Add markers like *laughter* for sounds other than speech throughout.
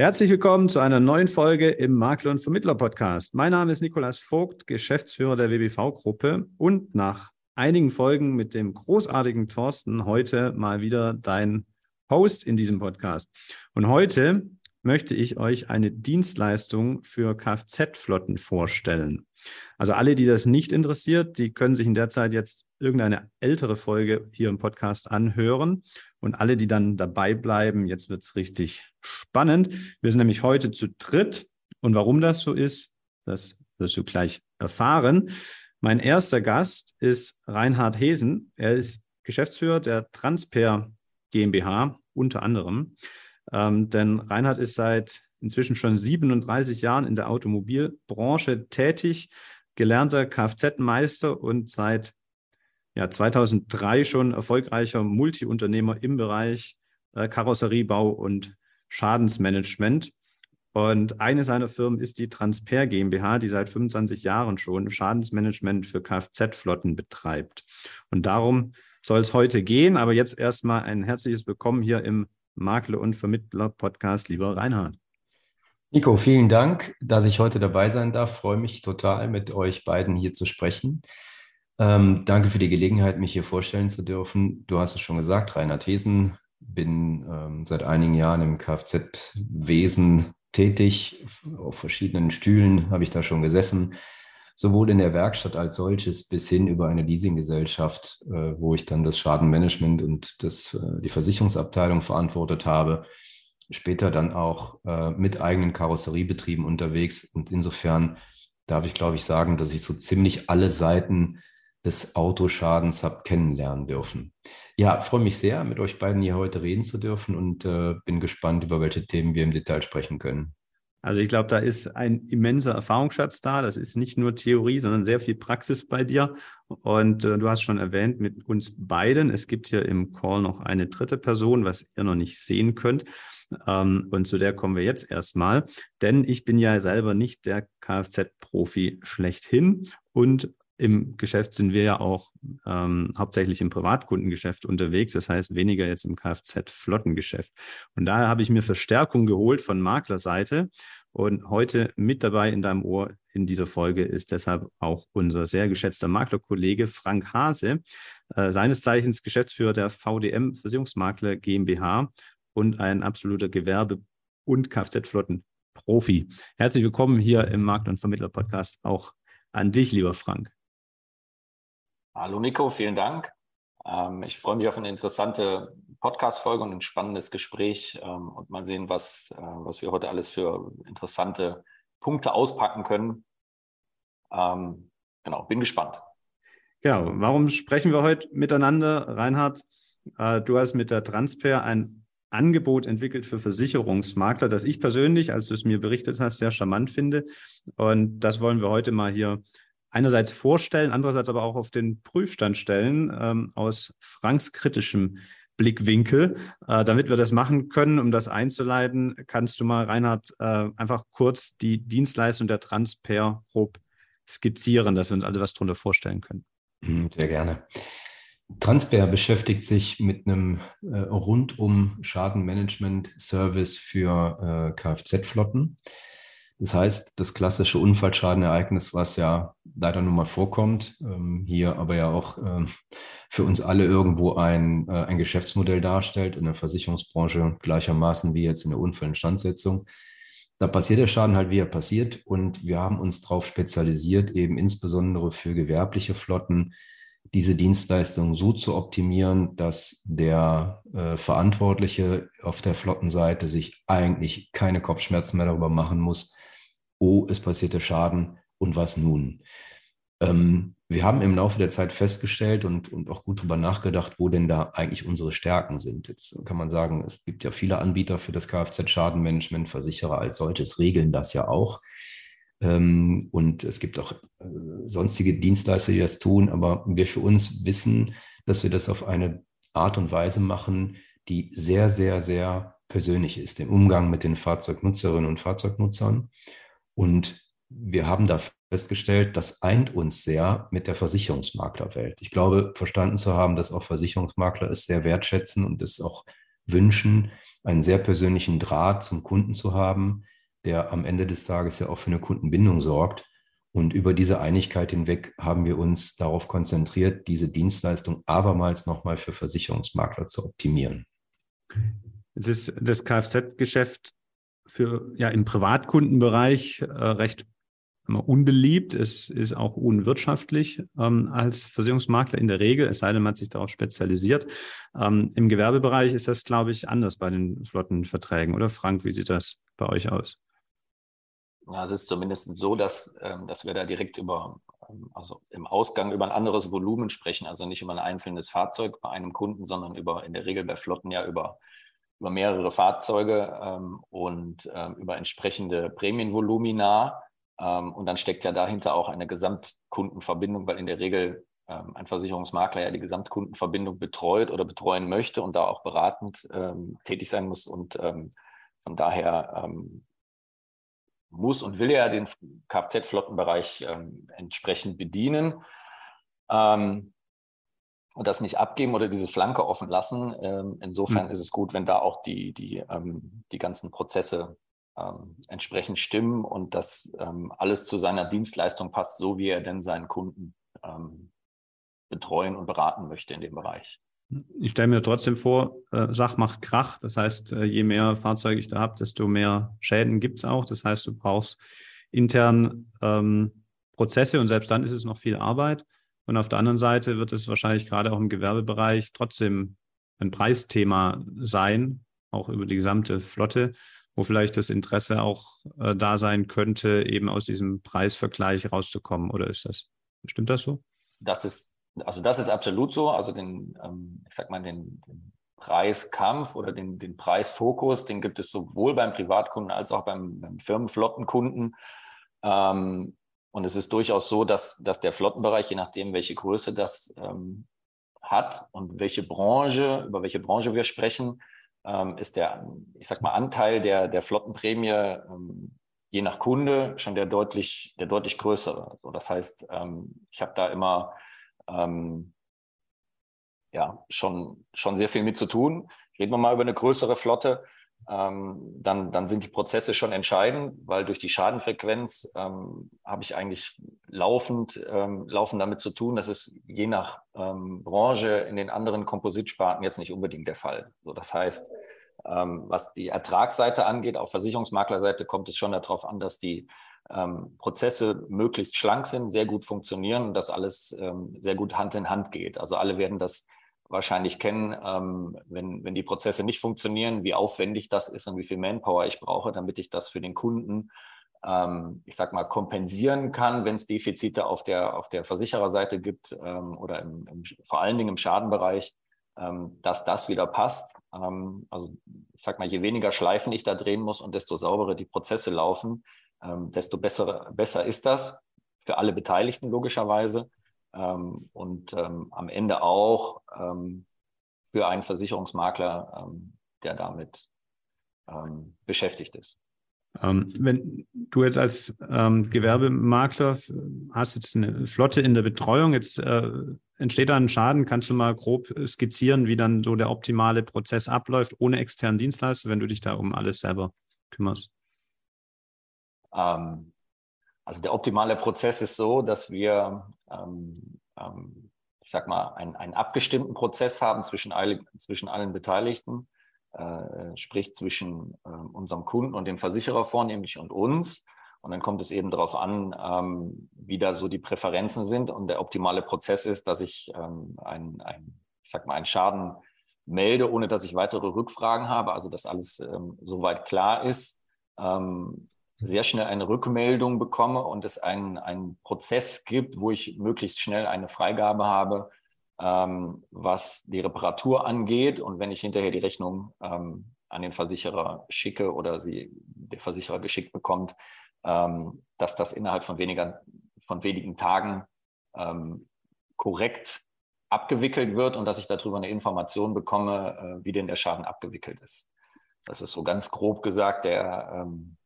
Herzlich willkommen zu einer neuen Folge im Makler und Vermittler Podcast. Mein Name ist Nikolas Vogt, Geschäftsführer der WBV-Gruppe und nach einigen Folgen mit dem großartigen Thorsten heute mal wieder dein Host in diesem Podcast. Und heute möchte ich euch eine Dienstleistung für Kfz-Flotten vorstellen. Also alle, die das nicht interessiert, die können sich in der Zeit jetzt irgendeine ältere Folge hier im Podcast anhören. Und alle, die dann dabei bleiben, jetzt wird es richtig spannend. Wir sind nämlich heute zu dritt. Und warum das so ist, das wirst du gleich erfahren. Mein erster Gast ist Reinhard Hesen. Er ist Geschäftsführer der Transper GmbH unter anderem. Ähm, denn Reinhard ist seit inzwischen schon 37 Jahren in der Automobilbranche tätig, gelernter Kfz-Meister und seit ja, 2003 schon erfolgreicher Multiunternehmer im Bereich äh, Karosseriebau und Schadensmanagement. Und eine seiner Firmen ist die Transper GmbH, die seit 25 Jahren schon Schadensmanagement für Kfz-Flotten betreibt. Und darum soll es heute gehen. Aber jetzt erstmal ein herzliches Willkommen hier im Makler- und Vermittler-Podcast, lieber Reinhard. Nico, vielen Dank, dass ich heute dabei sein darf. freue mich total, mit euch beiden hier zu sprechen. Ähm, danke für die Gelegenheit, mich hier vorstellen zu dürfen. Du hast es schon gesagt, Reinhard Hesen, bin ähm, seit einigen Jahren im Kfz-Wesen tätig. Auf verschiedenen Stühlen habe ich da schon gesessen, sowohl in der Werkstatt als solches bis hin über eine Leasinggesellschaft, äh, wo ich dann das Schadenmanagement und das, äh, die Versicherungsabteilung verantwortet habe später dann auch äh, mit eigenen Karosseriebetrieben unterwegs. Und insofern darf ich, glaube ich, sagen, dass ich so ziemlich alle Seiten des Autoschadens habe kennenlernen dürfen. Ja, freue mich sehr, mit euch beiden hier heute reden zu dürfen und bin gespannt, über welche Themen wir im Detail sprechen können. Also ich glaube, da ist ein immenser Erfahrungsschatz da. Das ist nicht nur Theorie, sondern sehr viel Praxis bei dir. Und äh, du hast schon erwähnt, mit uns beiden. Es gibt hier im Call noch eine dritte Person, was ihr noch nicht sehen könnt. Ähm, und zu der kommen wir jetzt erstmal. Denn ich bin ja selber nicht der Kfz-Profi schlechthin und im Geschäft sind wir ja auch ähm, hauptsächlich im Privatkundengeschäft unterwegs, das heißt weniger jetzt im Kfz-Flottengeschäft. Und daher habe ich mir Verstärkung geholt von Maklerseite. Und heute mit dabei in deinem Ohr in dieser Folge ist deshalb auch unser sehr geschätzter Maklerkollege Frank Hase, äh, seines Zeichens Geschäftsführer der VDM Versicherungsmakler GmbH und ein absoluter Gewerbe- und Kfz-Flotten-Profi. Herzlich willkommen hier im Markt- und Vermittler-Podcast auch an dich, lieber Frank. Hallo Nico, vielen Dank. Ähm, ich freue mich auf eine interessante Podcast-Folge und ein spannendes Gespräch ähm, und mal sehen, was, äh, was wir heute alles für interessante Punkte auspacken können. Ähm, genau, bin gespannt. Genau, warum sprechen wir heute miteinander? Reinhard, äh, du hast mit der Transper ein Angebot entwickelt für Versicherungsmakler, das ich persönlich, als du es mir berichtet hast, sehr charmant finde. Und das wollen wir heute mal hier einerseits vorstellen, andererseits aber auch auf den Prüfstand stellen ähm, aus Franks kritischem Blickwinkel. Äh, damit wir das machen können, um das einzuleiten, kannst du mal, Reinhard, äh, einfach kurz die Dienstleistung der Transper Hope skizzieren, dass wir uns alle was darunter vorstellen können. Mhm, sehr gerne. Transper beschäftigt sich mit einem äh, rundum Schadenmanagement-Service für äh, Kfz-Flotten. Das heißt, das klassische Unfallschadenereignis, was ja leider nun mal vorkommt, ähm, hier aber ja auch ähm, für uns alle irgendwo ein, äh, ein Geschäftsmodell darstellt, in der Versicherungsbranche gleichermaßen wie jetzt in der Unfallinstandsetzung. Da passiert der Schaden halt, wie er passiert. Und wir haben uns darauf spezialisiert, eben insbesondere für gewerbliche Flotten diese Dienstleistung so zu optimieren, dass der äh, Verantwortliche auf der Flottenseite sich eigentlich keine Kopfschmerzen mehr darüber machen muss, oh, es passierte Schaden und was nun? Ähm, wir haben im Laufe der Zeit festgestellt und, und auch gut darüber nachgedacht, wo denn da eigentlich unsere Stärken sind. Jetzt kann man sagen, es gibt ja viele Anbieter für das Kfz-Schadenmanagement, Versicherer als solches regeln das ja auch. Ähm, und es gibt auch äh, sonstige Dienstleister, die das tun, aber wir für uns wissen, dass wir das auf eine Art und Weise machen, die sehr, sehr, sehr persönlich ist, im Umgang mit den Fahrzeugnutzerinnen und Fahrzeugnutzern. Und wir haben da festgestellt, das eint uns sehr mit der Versicherungsmaklerwelt. Ich glaube, verstanden zu haben, dass auch Versicherungsmakler es sehr wertschätzen und es auch wünschen, einen sehr persönlichen Draht zum Kunden zu haben, der am Ende des Tages ja auch für eine Kundenbindung sorgt. Und über diese Einigkeit hinweg haben wir uns darauf konzentriert, diese Dienstleistung abermals nochmal für Versicherungsmakler zu optimieren. Jetzt ist das Kfz-Geschäft für ja im Privatkundenbereich äh, recht unbeliebt. Es ist auch unwirtschaftlich ähm, als Versicherungsmakler in der Regel, es sei denn, man hat sich darauf spezialisiert. Ähm, Im Gewerbebereich ist das, glaube ich, anders bei den Flottenverträgen, oder Frank? Wie sieht das bei euch aus? Ja, es ist zumindest so, dass, ähm, dass wir da direkt über, ähm, also im Ausgang über ein anderes Volumen sprechen, also nicht über ein einzelnes Fahrzeug bei einem Kunden, sondern über in der Regel bei Flotten ja über, über mehrere Fahrzeuge ähm, und ähm, über entsprechende Prämienvolumina. Ähm, und dann steckt ja dahinter auch eine Gesamtkundenverbindung, weil in der Regel ähm, ein Versicherungsmakler ja die Gesamtkundenverbindung betreut oder betreuen möchte und da auch beratend tätig sein muss und von daher muss und will er den Kfz-Flottenbereich ähm, entsprechend bedienen ähm, und das nicht abgeben oder diese Flanke offen lassen. Ähm, insofern mhm. ist es gut, wenn da auch die, die, ähm, die ganzen Prozesse ähm, entsprechend stimmen und dass ähm, alles zu seiner Dienstleistung passt, so wie er denn seinen Kunden betreuen und beraten möchte in dem Bereich. Ich stelle mir trotzdem vor, äh, Sach macht Krach. Das heißt, äh, je mehr Fahrzeuge ich da habe, desto mehr Schäden gibt es auch. Das heißt, du brauchst intern ähm, Prozesse und selbst dann ist es noch viel Arbeit. Und auf der anderen Seite wird es wahrscheinlich gerade auch im Gewerbebereich trotzdem ein Preisthema sein, auch über die gesamte Flotte, wo vielleicht das Interesse auch äh, da sein könnte, eben aus diesem Preisvergleich rauszukommen. Oder ist das, stimmt das so? Das ist also das ist absolut so. Also den, ähm, ich sag mal, den, den Preiskampf oder den, den Preisfokus, den gibt es sowohl beim Privatkunden als auch beim, beim Firmenflottenkunden. Ähm, und es ist durchaus so, dass, dass der Flottenbereich, je nachdem, welche Größe das ähm, hat und welche Branche, über welche Branche wir sprechen, ähm, ist der, ich sag mal, Anteil der, der Flottenprämie ähm, je nach Kunde schon der deutlich, der deutlich größere. Also das heißt, ähm, ich habe da immer ähm, ja, schon, schon sehr viel mit zu tun. Reden wir mal über eine größere Flotte, ähm, dann, dann sind die Prozesse schon entscheidend, weil durch die Schadenfrequenz ähm, habe ich eigentlich laufend, ähm, laufend damit zu tun. Das ist je nach ähm, Branche in den anderen Kompositsparten jetzt nicht unbedingt der Fall. So, das heißt, ähm, was die Ertragsseite angeht, auf Versicherungsmaklerseite kommt es schon darauf an, dass die ähm, Prozesse möglichst schlank sind, sehr gut funktionieren und dass alles sehr gut Hand in Hand geht. Also alle werden das wahrscheinlich kennen, ähm, wenn, wenn die Prozesse nicht funktionieren, wie aufwendig das ist und wie viel Manpower ich brauche, damit ich das für den Kunden, ähm, ich sag mal, kompensieren kann, wenn es Defizite auf der, auf der Versichererseite gibt ähm, oder im, im, vor allen Dingen im Schadenbereich, ähm, dass das wieder passt. also ich sag mal, je weniger Schleifen ich da drehen muss und desto sauberer die Prozesse laufen, ähm, desto besser, besser ist das für alle Beteiligten logischerweise ähm, und ähm, am Ende auch ähm, für einen Versicherungsmakler, ähm, der damit ähm, beschäftigt ist. wenn du jetzt als Gewerbemakler hast jetzt eine Flotte in der Betreuung, jetzt äh, entsteht da ein Schaden, kannst du mal grob skizzieren, wie dann so der optimale Prozess abläuft, ohne externen Dienstleister, wenn du dich da um alles selber kümmerst? Ähm, also der optimale Prozess ist so, dass wir, ähm, ähm, ich sag mal, einen, einen abgestimmten Prozess haben zwischen, all, zwischen allen Beteiligten, äh, sprich zwischen äh, unserem Kunden und dem Versicherer vornehmlich und uns. Und dann kommt es eben darauf an, ähm, wie da so die Präferenzen sind. Und der optimale Prozess ist, dass ich ähm, ein, ein, ich sag mal, einen Schaden melde, ohne dass ich weitere Rückfragen habe, also dass alles ähm, soweit klar ist. Ähm, sehr schnell eine Rückmeldung bekomme und es einen, einen Prozess gibt, wo ich möglichst schnell eine Freigabe habe, ähm, was die Reparatur angeht. Und wenn ich hinterher die Rechnung ähm, an den Versicherer schicke oder sie der Versicherer geschickt bekommt, ähm, dass das innerhalb von, weniger, von wenigen Tagen ähm, korrekt abgewickelt wird und dass ich darüber eine Information bekomme, äh, wie denn der Schaden abgewickelt ist. Das ist so ganz grob gesagt der, ähm,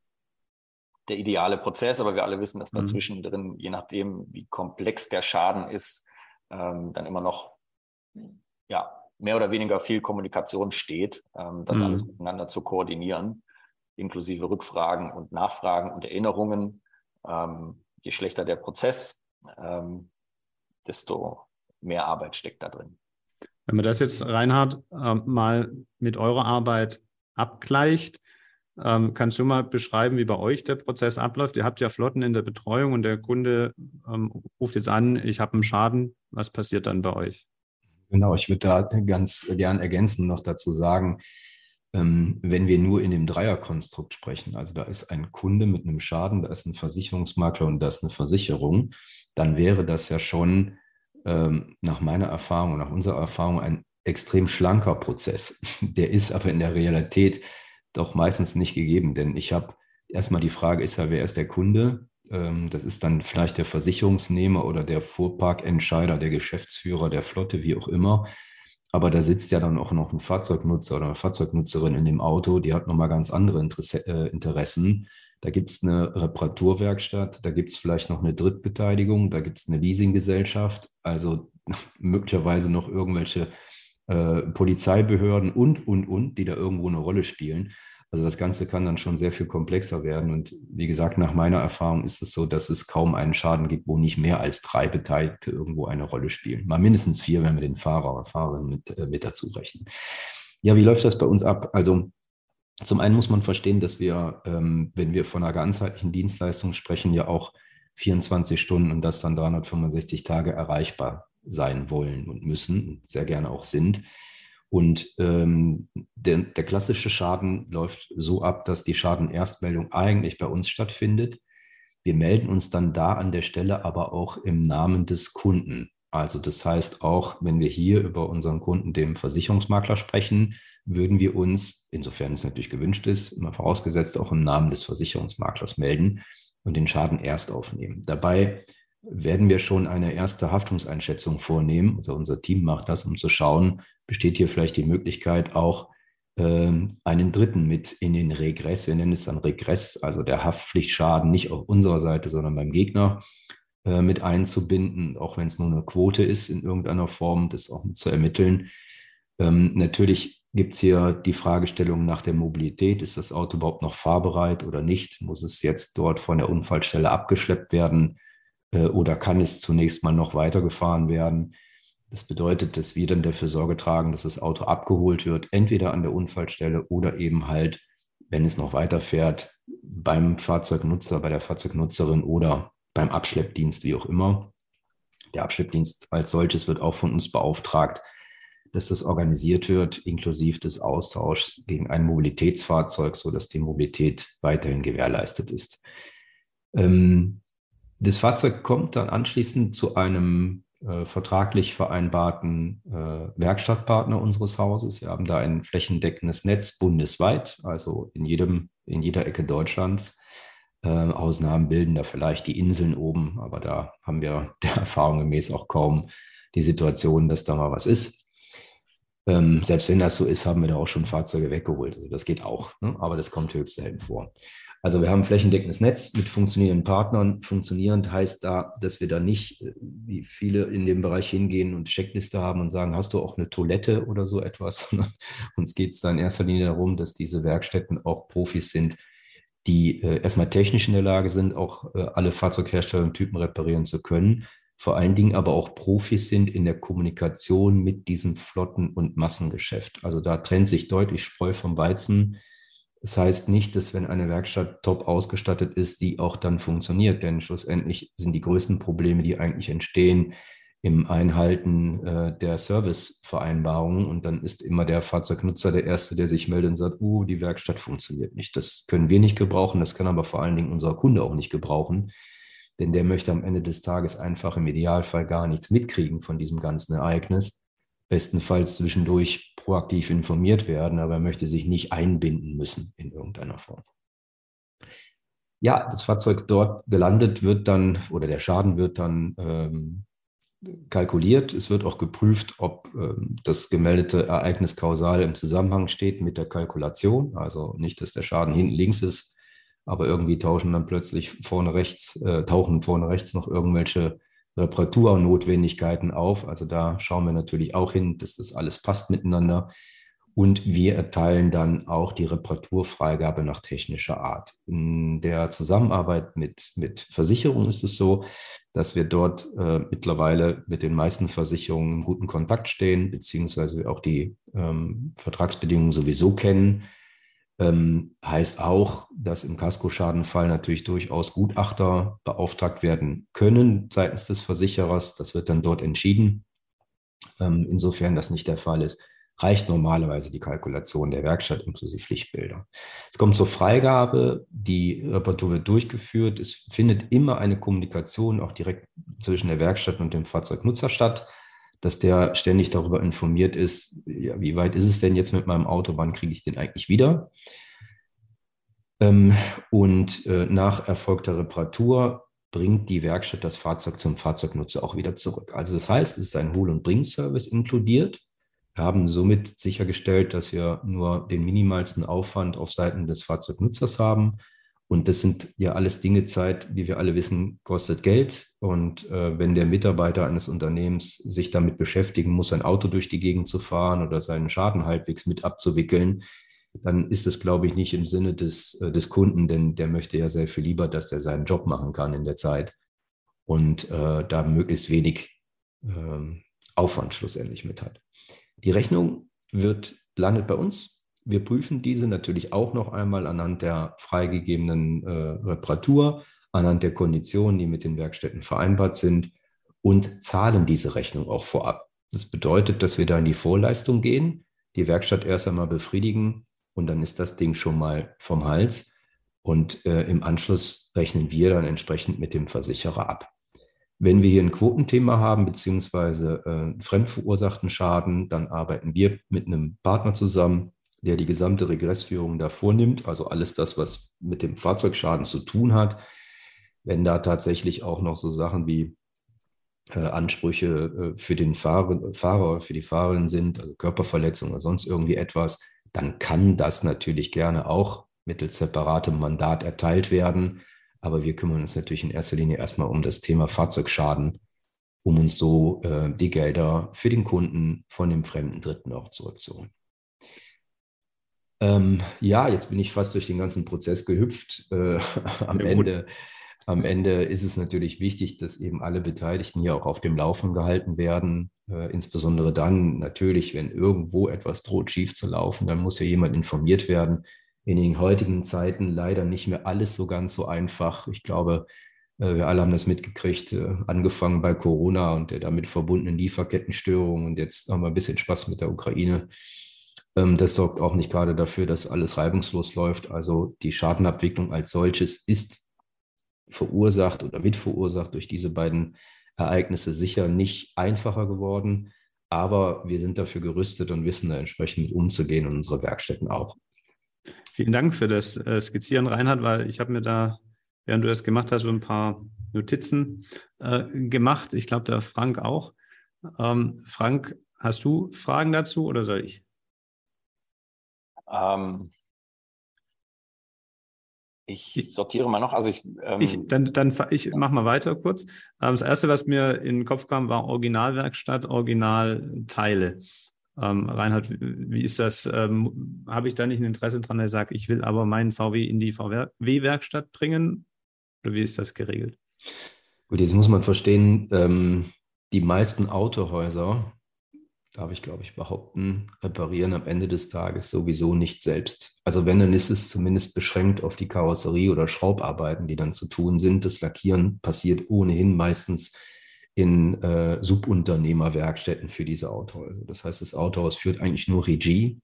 der ideale Prozess, aber wir alle wissen, dass mhm. dazwischen drin, je nachdem, wie komplex der Schaden ist, ähm, dann immer noch ja, mehr oder weniger viel Kommunikation steht, ähm, das mhm. alles miteinander zu koordinieren, inklusive Rückfragen und Nachfragen und Erinnerungen. Ähm, je schlechter der Prozess, ähm, desto mehr Arbeit steckt da drin. Wenn man das jetzt, Reinhard, äh, mal mit eurer Arbeit abgleicht, ähm, kannst du mal beschreiben, wie bei euch der Prozess abläuft? Ihr habt ja Flotten in der Betreuung und der Kunde ähm, ruft jetzt an, ich habe einen Schaden. Was passiert dann bei euch? Genau, ich würde da ganz gern ergänzen noch dazu sagen, ähm, wenn wir nur in dem Dreierkonstrukt sprechen, also da ist ein Kunde mit einem Schaden, da ist ein Versicherungsmakler und da ist eine Versicherung, dann wäre das ja schon ähm, nach meiner Erfahrung, nach unserer Erfahrung ein extrem schlanker Prozess. *laughs* Der ist aber in der Realität doch meistens nicht gegeben, denn ich habe erstmal die Frage, ist ja, wer ist der Kunde? Ähm, das ist dann vielleicht der Versicherungsnehmer oder der Fuhrparkentscheider, der Geschäftsführer der Flotte, wie auch immer. Aber da sitzt ja dann auch noch ein Fahrzeugnutzer oder eine Fahrzeugnutzerin in dem Auto, die hat nochmal ganz andere äh, Interessen. Da gibt es eine Reparaturwerkstatt, da gibt es vielleicht noch eine Drittbeteiligung, da gibt es eine Leasinggesellschaft, also möglicherweise noch irgendwelche äh, Polizeibehörden und, und, und, die da irgendwo eine Rolle spielen. Also das Ganze kann dann schon sehr viel komplexer werden. Und wie gesagt, nach meiner Erfahrung ist es so, dass es kaum einen Schaden gibt, wo nicht mehr als drei Beteiligte irgendwo eine Rolle spielen. Mal mindestens vier, wenn wir den Fahrer oder Fahrerin mit, äh, mit dazu rechnen. Ja, wie läuft das bei uns ab? Also zum einen muss man verstehen, dass wir, ähm, wenn wir von einer ganzheitlichen Dienstleistung sprechen, ja auch 24 Stunden und das dann 365 Tage erreichbar sein wollen und müssen und sehr gerne auch sind. Und ähm, der, der, klassische Schaden läuft so ab, dass die Schadenerstmeldung eigentlich bei uns stattfindet. Wir melden uns dann da an der Stelle aber auch im Namen des Kunden. Also das heißt, auch wenn wir hier über unseren Kunden, dem Versicherungsmakler, sprechen, würden wir uns, insofern es natürlich gewünscht ist, immer vorausgesetzt auch im Namen des Versicherungsmaklers melden und den Schaden erst aufnehmen. Dabei werden wir schon eine erste Haftungseinschätzung vornehmen. Also unser Team macht das, um zu schauen, besteht hier vielleicht die Möglichkeit auch ähm, einen Dritten mit in den Regress, wir nennen es dann Regress, also der Haftpflichtschaden nicht auf unserer Seite, sondern beim Gegner äh, mit einzubinden, auch wenn es nur eine Quote ist in irgendeiner Form, das auch zu ermitteln. Ähm, natürlich gibt es hier die Fragestellung nach der Mobilität. Ist das Auto überhaupt noch fahrbereit oder nicht? Muss es jetzt dort von der Unfallstelle abgeschleppt werden? Äh, oder kann es zunächst mal noch weitergefahren werden? Das bedeutet, dass wir dann dafür Sorge tragen, dass das Auto abgeholt wird, entweder an der Unfallstelle oder eben halt, wenn es noch weiterfährt, beim Fahrzeugnutzer, bei der Fahrzeugnutzerin oder beim Abschleppdienst, wie auch immer. Der Abschleppdienst als solches wird auch von uns beauftragt, dass das organisiert wird, inklusive des Austauschs gegen ein Mobilitätsfahrzeug, sodass die Mobilität weiterhin gewährleistet ist. Ähm, das Fahrzeug kommt dann anschließend zu einem äh, vertraglich vereinbarten äh, Werkstattpartner unseres Hauses. Wir haben da ein flächendeckendes Netz bundesweit, also in, jedem, in jeder Ecke Deutschlands. Äh, Ausnahmen bilden da vielleicht die Inseln oben, aber da haben wir *laughs* der Erfahrung gemäß auch kaum die Situation, dass da mal was ist. Ähm, selbst wenn das so ist, haben wir da auch schon Fahrzeuge weggeholt. Also das geht auch, ne? aber das kommt höchst selten vor. Also wir haben ein flächendeckendes Netz mit funktionierenden Partnern. Funktionierend heißt da, dass wir da nicht, äh, wie viele in dem Bereich hingehen und Checkliste haben und sagen, hast du auch eine Toilette oder so etwas? *laughs* Uns geht es da in erster Linie darum, dass diese Werkstätten auch Profis sind, die äh, erstmal technisch in der Lage sind, auch äh, alle Fahrzeughersteller und Typen reparieren zu können, vor allen Dingen aber auch Profis sind in der Kommunikation mit diesem Flotten- und Massengeschäft. Also da trennt sich deutlich Spreu vom Weizen das heißt nicht, dass wenn eine Werkstatt top ausgestattet ist, die auch dann funktioniert, denn schlussendlich sind die größten Probleme, die eigentlich entstehen, im Einhalten äh, der Servicevereinbarungen. Und dann ist immer der Fahrzeugnutzer der Erste, der sich meldet und sagt, uh, die Werkstatt funktioniert nicht. Das können wir nicht gebrauchen, das kann aber vor allen Dingen unser Kunde auch nicht gebrauchen. Denn der möchte am Ende des Tages einfach im Idealfall gar nichts mitkriegen von diesem ganzen Ereignis bestenfalls zwischendurch proaktiv informiert werden, aber er möchte sich nicht einbinden müssen in irgendeiner Form. Ja, das Fahrzeug dort gelandet wird dann oder der Schaden wird dann ähm, kalkuliert. Es wird auch geprüft, ob ähm, das gemeldete Ereignis kausal im Zusammenhang steht mit der Kalkulation. Also nicht, dass der Schaden hinten links ist, aber irgendwie tauschen dann plötzlich vorne rechts, äh, tauchen vorne rechts noch irgendwelche Reparaturnotwendigkeiten auf. Also da schauen wir natürlich auch hin, dass das alles passt miteinander. Und wir erteilen dann auch die Reparaturfreigabe nach technischer Art. In der Zusammenarbeit mit, mit Versicherungen ist es so, dass wir dort äh, mittlerweile mit den meisten Versicherungen in guten Kontakt stehen, beziehungsweise auch die ähm, Vertragsbedingungen sowieso kennen. Ähm, heißt auch, dass im Kaskoschadenfall natürlich durchaus Gutachter beauftragt werden können seitens des Versicherers. Das wird dann dort entschieden. Ähm, insofern das nicht der Fall ist, reicht normalerweise die Kalkulation der Werkstatt inklusive Pflichtbilder. Es kommt zur Freigabe, die Reparatur wird durchgeführt. Es findet immer eine Kommunikation auch direkt zwischen der Werkstatt und dem Fahrzeugnutzer statt, dass der ständig darüber informiert ist, ja, wie weit ist es denn jetzt mit meinem Auto, wann kriege ich den eigentlich wieder? Ähm, und äh, nach erfolgter Reparatur bringt die Werkstatt das Fahrzeug zum Fahrzeugnutzer auch wieder zurück. Also das heißt, es ist ein Hol- und Bring-Service inkludiert wir haben somit sichergestellt, dass wir nur den minimalsten Aufwand auf Seiten des Fahrzeugnutzers haben. Und das sind ja alles Dinge, Zeit, wie wir alle wissen, kostet Geld. Und äh, wenn der Mitarbeiter eines Unternehmens sich damit beschäftigen muss, ein Auto durch die Gegend zu fahren oder seinen Schaden halbwegs mit abzuwickeln, dann ist es, glaube ich, nicht im Sinne des, äh, des Kunden, denn der möchte ja sehr viel lieber, dass der seinen Job machen kann in der Zeit und äh, da möglichst wenig ähm, Aufwand schlussendlich mit hat. Die Rechnung wird, landet bei uns. Wir prüfen diese natürlich auch noch einmal anhand der freigegebenen äh, Reparatur, anhand der Konditionen, die mit den Werkstätten vereinbart sind und zahlen diese Rechnung auch vorab. Das bedeutet, dass wir da in die Vorleistung gehen, die Werkstatt erst einmal befriedigen und dann ist das Ding schon mal vom Hals. Und äh, im Anschluss rechnen wir dann entsprechend mit dem Versicherer ab. Wenn wir hier ein Quotenthema haben, beziehungsweise äh, fremdverursachten Schaden, dann arbeiten wir mit einem Partner zusammen, der die gesamte Regressführung da vornimmt, also alles das, was mit dem Fahrzeugschaden zu tun hat. Wenn da tatsächlich auch noch so Sachen wie äh, Ansprüche äh, für den Fahrer, Fahrer, für die Fahrerin sind, also Körperverletzung oder sonst irgendwie etwas, dann kann das natürlich gerne auch mittels separatem Mandat erteilt werden. Aber wir kümmern uns natürlich in erster Linie erstmal um das Thema Fahrzeugschaden, um uns so äh, die Gelder für den Kunden von dem fremden Dritten auch zurückzuholen. Ähm, ja, jetzt bin ich fast durch den ganzen Prozess gehüpft. Äh, *laughs* am, ja, Ende, am Ende ist es natürlich wichtig, dass eben alle Beteiligten hier auch auf dem Laufen gehalten werden. Äh, insbesondere dann natürlich, wenn irgendwo etwas droht, schief zu laufen, dann muss ja jemand informiert werden in den heutigen Zeiten leider nicht mehr alles so ganz so einfach. Ich glaube, äh, wir alle haben das mitgekriegt, äh, angefangen bei Corona und der damit verbundenen Lieferkettenstörungen und jetzt haben wir ein bisschen Spaß mit der Ukraine. Ähm, das sorgt auch nicht gerade dafür, dass alles reibungslos läuft. Also die Schadenabwicklung als solches ist verursacht oder mitverursacht durch diese beiden Ereignisse sicher nicht einfacher geworden. Aber wir sind dafür gerüstet und wissen da entsprechend mit umzugehen und unsere Werkstätten auch. Vielen Dank für das äh, Skizzieren, Reinhard, weil ich habe mir da, während du das gemacht hast, so ein paar Notizen äh, gemacht. Ich glaube, der Frank auch. Ähm, Frank, hast du Fragen dazu oder soll ich? Ähm, ich sortiere mal noch. Also ich, ähm, ich dann, dann ich mache mal weiter kurz. Ähm, das erste, was mir in den Kopf kam, war Originalwerkstatt, Originalteile. Ähm, Reinhard, wie ist das? Ähm, Habe ich da nicht ein Interesse dran, der sagt, ich will aber meinen VW in die VW-Werkstatt bringen? Oder wie ist das geregelt? Gut, jetzt muss man verstehen, ähm, die meisten Autohäuser, darf ich glaube ich behaupten, reparieren am Ende des Tages sowieso nicht selbst. Also wenn, dann ist es zumindest beschränkt auf die Karosserie oder Schraubarbeiten, die dann zu tun sind. Das Lackieren passiert ohnehin meistens in äh, Subunternehmerwerkstätten für diese Autohäuser. Das heißt, das Autohaus führt eigentlich nur Regie.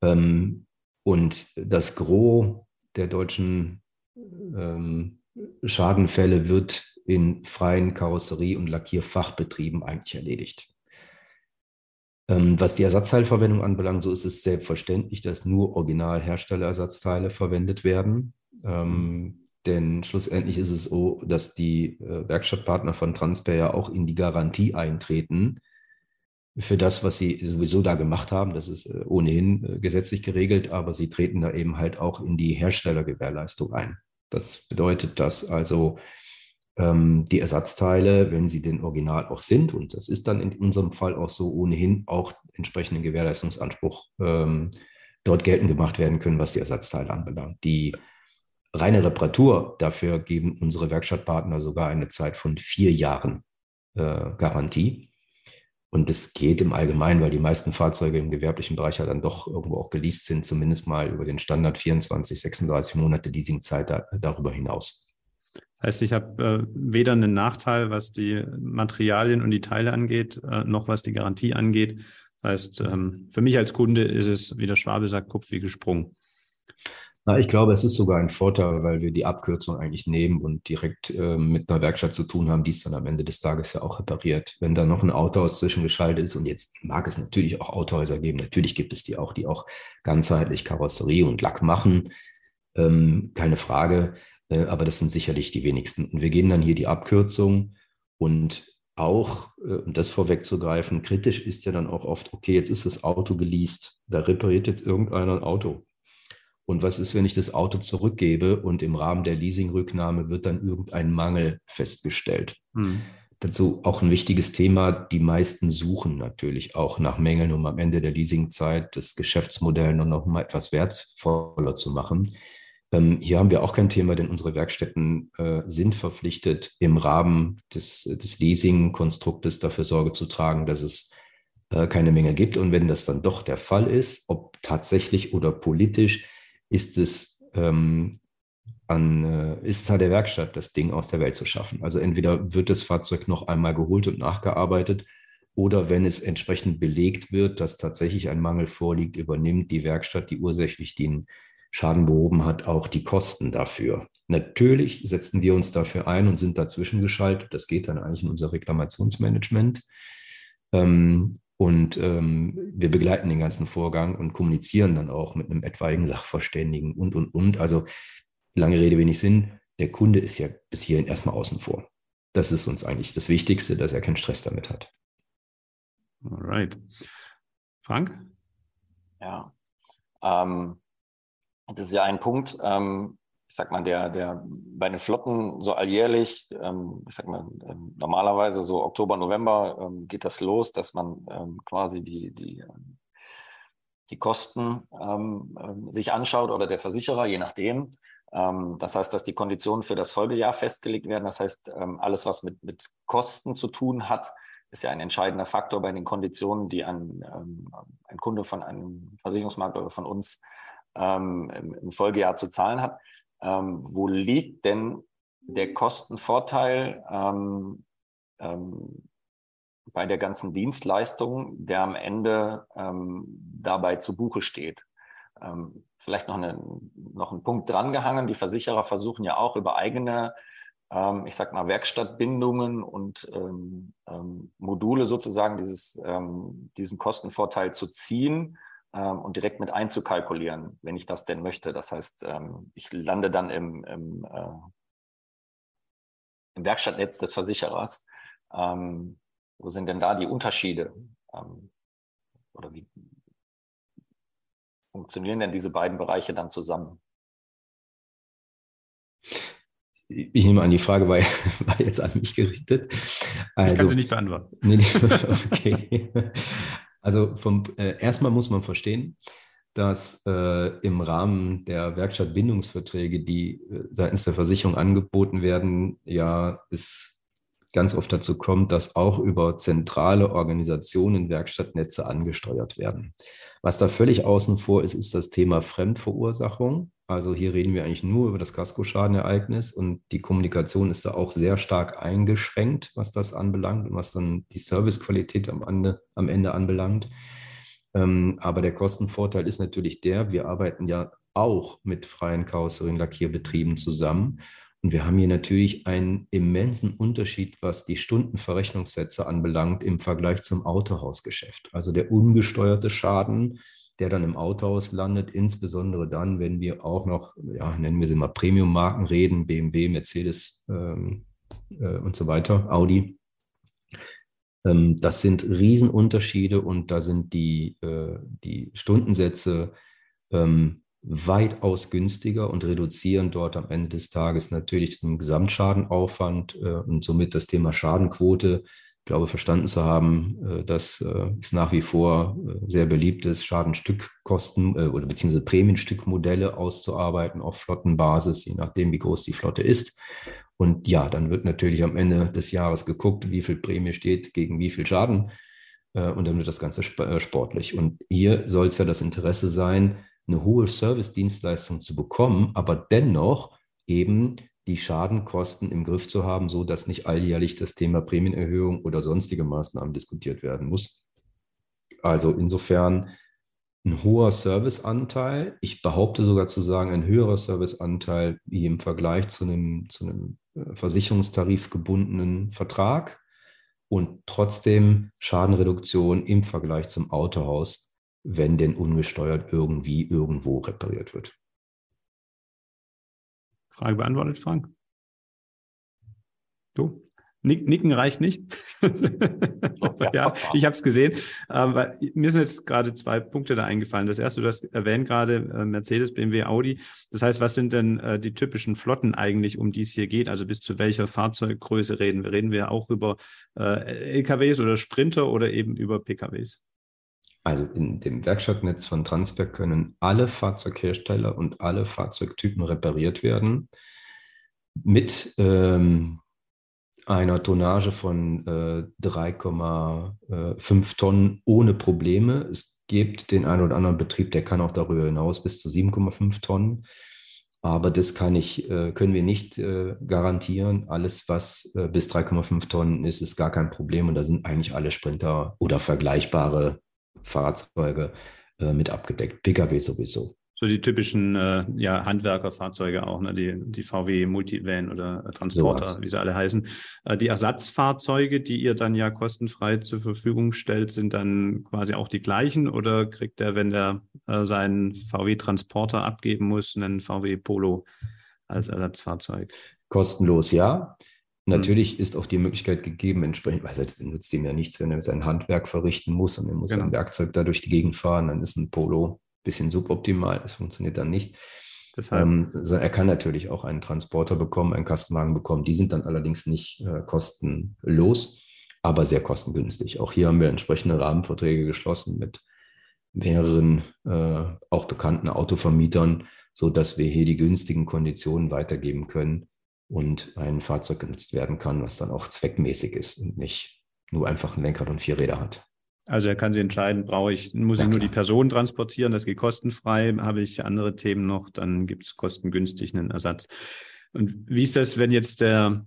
Ähm, und das Gros der deutschen ähm, Schadenfälle wird in freien Karosserie- und Lackierfachbetrieben eigentlich erledigt. Ähm, was die Ersatzteilverwendung anbelangt, so ist es selbstverständlich, dass nur Originalherstellerersatzteile verwendet werden. Ähm, denn schlussendlich ist es so, dass die äh, Werkstattpartner von Transper ja auch in die Garantie eintreten für das, was sie sowieso da gemacht haben. Das ist äh, ohnehin äh, gesetzlich geregelt, aber sie treten da eben halt auch in die Herstellergewährleistung ein. Das bedeutet, dass also ähm, die Ersatzteile, wenn sie denn original auch sind, und das ist dann in unserem Fall auch so, ohnehin auch entsprechenden Gewährleistungsanspruch ähm, dort geltend gemacht werden können, was die Ersatzteile anbelangt. Die reine Reparatur, dafür geben unsere Werkstattpartner sogar eine Zeit von vier Jahren äh, Garantie. Und das geht im Allgemeinen, weil die meisten Fahrzeuge im gewerblichen Bereich ja dann doch irgendwo auch geleast sind, zumindest mal über den Standard 24, 36 Monate Leasingzeit da, darüber hinaus. Das heißt, ich habe äh, weder einen Nachteil, was die Materialien und die Teile angeht, äh, noch was die Garantie angeht. Das heißt, ähm, für mich als Kunde ist es, wie der Schwabe sagt, Kopf wie gesprungen. Na, ich glaube, es ist sogar ein Vorteil, weil wir die Abkürzung eigentlich nehmen und direkt äh, mit einer Werkstatt zu tun haben, die es dann am Ende des Tages ja auch repariert. Wenn da noch ein Autohaus zwischengeschaltet ist und jetzt mag es natürlich auch Autohäuser geben, natürlich gibt es die auch, die auch ganzheitlich Karosserie und Lack machen, ähm, keine Frage, aber das sind sicherlich die wenigsten. Und wir gehen dann hier die Abkürzung und auch, äh, um das vorwegzugreifen, kritisch ist ja dann auch oft, okay, jetzt ist das Auto geleast, da repariert jetzt irgendeiner ein Auto und was ist, wenn ich das Auto zurückgebe und im Rahmen der Leasingrücknahme wird dann irgendein Mangel festgestellt? Hm. Dazu auch ein wichtiges Thema. Die meisten suchen natürlich auch nach Mängeln, um am Ende der Leasingzeit das Geschäftsmodell noch mal etwas wertvoller zu machen. Ähm, hier haben wir auch kein Thema, denn unsere Werkstätten äh, sind verpflichtet, im Rahmen des, des Leasing-Konstruktes dafür Sorge zu tragen, dass es äh, keine Menge gibt. Und wenn das dann doch der Fall ist, ob tatsächlich oder politisch, ist es ähm, an, äh, ist es an der Werkstatt, das Ding aus der Welt zu schaffen. Also entweder wird das Fahrzeug noch einmal geholt und nachgearbeitet oder wenn es entsprechend belegt wird, dass tatsächlich ein Mangel vorliegt, übernimmt die Werkstatt, die ursächlich den Schaden behoben hat, auch die Kosten dafür. Natürlich setzen wir uns dafür ein und sind dazwischen geschaltet. Das geht dann eigentlich in unser Reklamationsmanagement. Ähm, und ähm, wir begleiten den ganzen Vorgang und kommunizieren dann auch mit einem etwaigen Sachverständigen und, und, und. Also lange Rede, wenig Sinn. Der Kunde ist ja bis hierhin erstmal außen vor. Das ist uns eigentlich das Wichtigste, dass er keinen Stress damit hat. Alright. Frank? Ja. Ähm, das ist ja ein Punkt. Ähm, ich sag mal, der, der bei den Flotten so alljährlich, ähm, ich sag mal, ähm, normalerweise so Oktober, November ähm, geht das los, dass man ähm, quasi die, die, die Kosten sich anschaut oder der Versicherer, je nachdem. das heißt, dass die Konditionen für das Folgejahr festgelegt werden. Das heißt, alles, was mit, mit Kosten zu tun hat, ist ja ein entscheidender Faktor bei den Konditionen, die ein, ein Kunde von einem Versicherungsmarkt oder von uns im, im Folgejahr zu zahlen hat ähm, wo liegt denn der Kostenvorteil ähm, ähm, bei der ganzen Dienstleistung, der am Ende ähm, dabei zu Buche steht? Ähm, vielleicht noch, eine, noch ein Punkt drangehangen. Die Versicherer versuchen ja auch über eigene ähm, ich sag mal, Werkstattbindungen und ähm, ähm, Module sozusagen dieses, ähm, diesen Kostenvorteil zu ziehen ähm, und direkt mit einzukalkulieren, wenn ich das denn möchte. Das heißt, ähm, ich lande dann im, im, äh, im Werkstattnetz des Versicherers. Ähm, wo sind denn da die Unterschiede? Ähm, oder wie funktionieren denn diese beiden Bereiche dann zusammen? Ich nehme an, die Frage war, *laughs* war jetzt an mich gerichtet. Also, ich kann sie nicht beantworten. Nee, nee, *laughs* okay. Also vom, äh, erstmal muss man verstehen, dass äh, im Rahmen der Werkstattbindungsverträge, die äh, seitens der Versicherung angeboten werden, ja es ganz oft dazu kommt, dass auch über zentrale Organisationen Werkstattnetze angesteuert werden. Was da völlig außen vor ist, ist das Thema Fremdverursachung. Also hier reden wir eigentlich nur über das Kaskoschadenereignis und die Kommunikation ist da auch sehr stark eingeschränkt, was das anbelangt und was dann die Servicequalität am Ende, am Ende anbelangt. Ähm, aber der Kostenvorteil ist natürlich der, wir arbeiten ja auch mit freien Karosserien-Lackierbetrieben zusammen. Und wir haben hier natürlich einen immensen Unterschied, was die Stundenverrechnungssätze anbelangt im Vergleich zum Autohausgeschäft. Also der ungesteuerte Schaden der dann im Autohaus landet, insbesondere dann, wenn wir auch noch, ja, nennen wir sie mal Premium-Marken reden, BMW, Mercedes ähm, äh, und so weiter, Audi. Ähm, das sind Riesenunterschiede und da sind die, äh, die Stundensätze ähm, weitaus günstiger und reduzieren dort am Ende des Tages natürlich den Gesamtschadenaufwand äh, und somit das Thema Schadenquote. Ich glaube, verstanden zu haben, äh, dass äh, es nach wie vor äh, sehr beliebt ist, Schadenstückkosten oder beziehungsweise Prämienstückmodelle auszuarbeiten auf Flottenbasis, je nachdem, wie groß die Flotte ist. Und ja, dann wird natürlich am Ende des Jahres geguckt, wie viel Prämie steht gegen wie viel Schaden. Und dann wird das Ganze sportlich. Und hier soll es ja das Interesse sein, eine hohe Service-Dienstleistung zu bekommen, aber dennoch eben die Schadenkosten im Griff zu haben, so dass nicht alljährlich das Thema Prämienerhöhung oder sonstige Maßnahmen diskutiert werden muss. Also insofern ein hoher Serviceanteil. Ich behaupte sogar zu sagen, ein höherer Serviceanteil wie im Vergleich zu einem, zu einem äh, versicherungstarif gebundenen Vertrag und trotzdem Schadenreduktion im Vergleich zum Autohaus wenn denn ungesteuert irgendwie irgendwo repariert wird. Frage beantwortet, Frank? Du? Nicken reicht nicht. *laughs* So, ja, ich habe es gesehen. Aber mir sind jetzt gerade zwei Punkte da eingefallen. Das erste, du hast erwähnt gerade äh, Mercedes, BMW, Audi. Das heißt, was sind denn äh, die typischen Flotten eigentlich, um die es hier geht? Also bis zu welcher Fahrzeuggröße reden wir? Reden wir auch über äh, LKWs oder Sprinter oder eben über PKWs? Also in dem Werkstattnetz von Transberg können alle Fahrzeughersteller und alle Fahrzeugtypen repariert werden mit ähm, einer Tonnage von äh, 3,5 Tonnen ohne Probleme. Es gibt den einen oder anderen Betrieb, der kann auch darüber hinaus bis zu 7,5 Tonnen. Aber das kann ich, äh, können wir nicht äh, garantieren. Alles, was äh, bis 3,5 Tonnen ist, ist gar kein Problem. Und da sind eigentlich alle Sprinter oder vergleichbare Fahrzeuge äh, mit abgedeckt. Pkw sowieso. So die typischen äh, ja, Handwerkerfahrzeuge auch, ne? die, die VW Multivan oder Transporter, so wie sie alle heißen. Äh, die Ersatzfahrzeuge, die ihr dann ja kostenfrei zur Verfügung stellt, sind dann quasi auch die gleichen oder kriegt er, wenn der äh, seinen VW Transporter abgeben muss, einen VW Polo als Ersatzfahrzeug? Kostenlos, ja. Mhm. Natürlich ist auch die Möglichkeit gegeben, entsprechend, weil es nützt ihm ja nichts, wenn er sein Handwerk verrichten muss und er muss genau. sein Werkzeug da durch die Gegend fahren, dann ist ein Polo ein bisschen suboptimal, das funktioniert dann nicht. Ähm, er kann natürlich auch einen Transporter bekommen, einen Kastenwagen bekommen. Die sind dann allerdings nicht äh, kostenlos, aber sehr kostengünstig. Auch hier haben wir entsprechende Rahmenverträge geschlossen mit mehreren äh, auch bekannten Autovermietern, sodass wir hier die günstigen Konditionen weitergeben können und ein Fahrzeug genutzt werden kann, was dann auch zweckmäßig ist und nicht nur einfach ein Lenkrad und vier Räder hat. Also er kann sich entscheiden, brauche ich, muss ja, ich nur klar. die Person transportieren, das geht kostenfrei, habe ich andere Themen noch, dann gibt es kostengünstig einen Ersatz. Und wie ist das, wenn jetzt der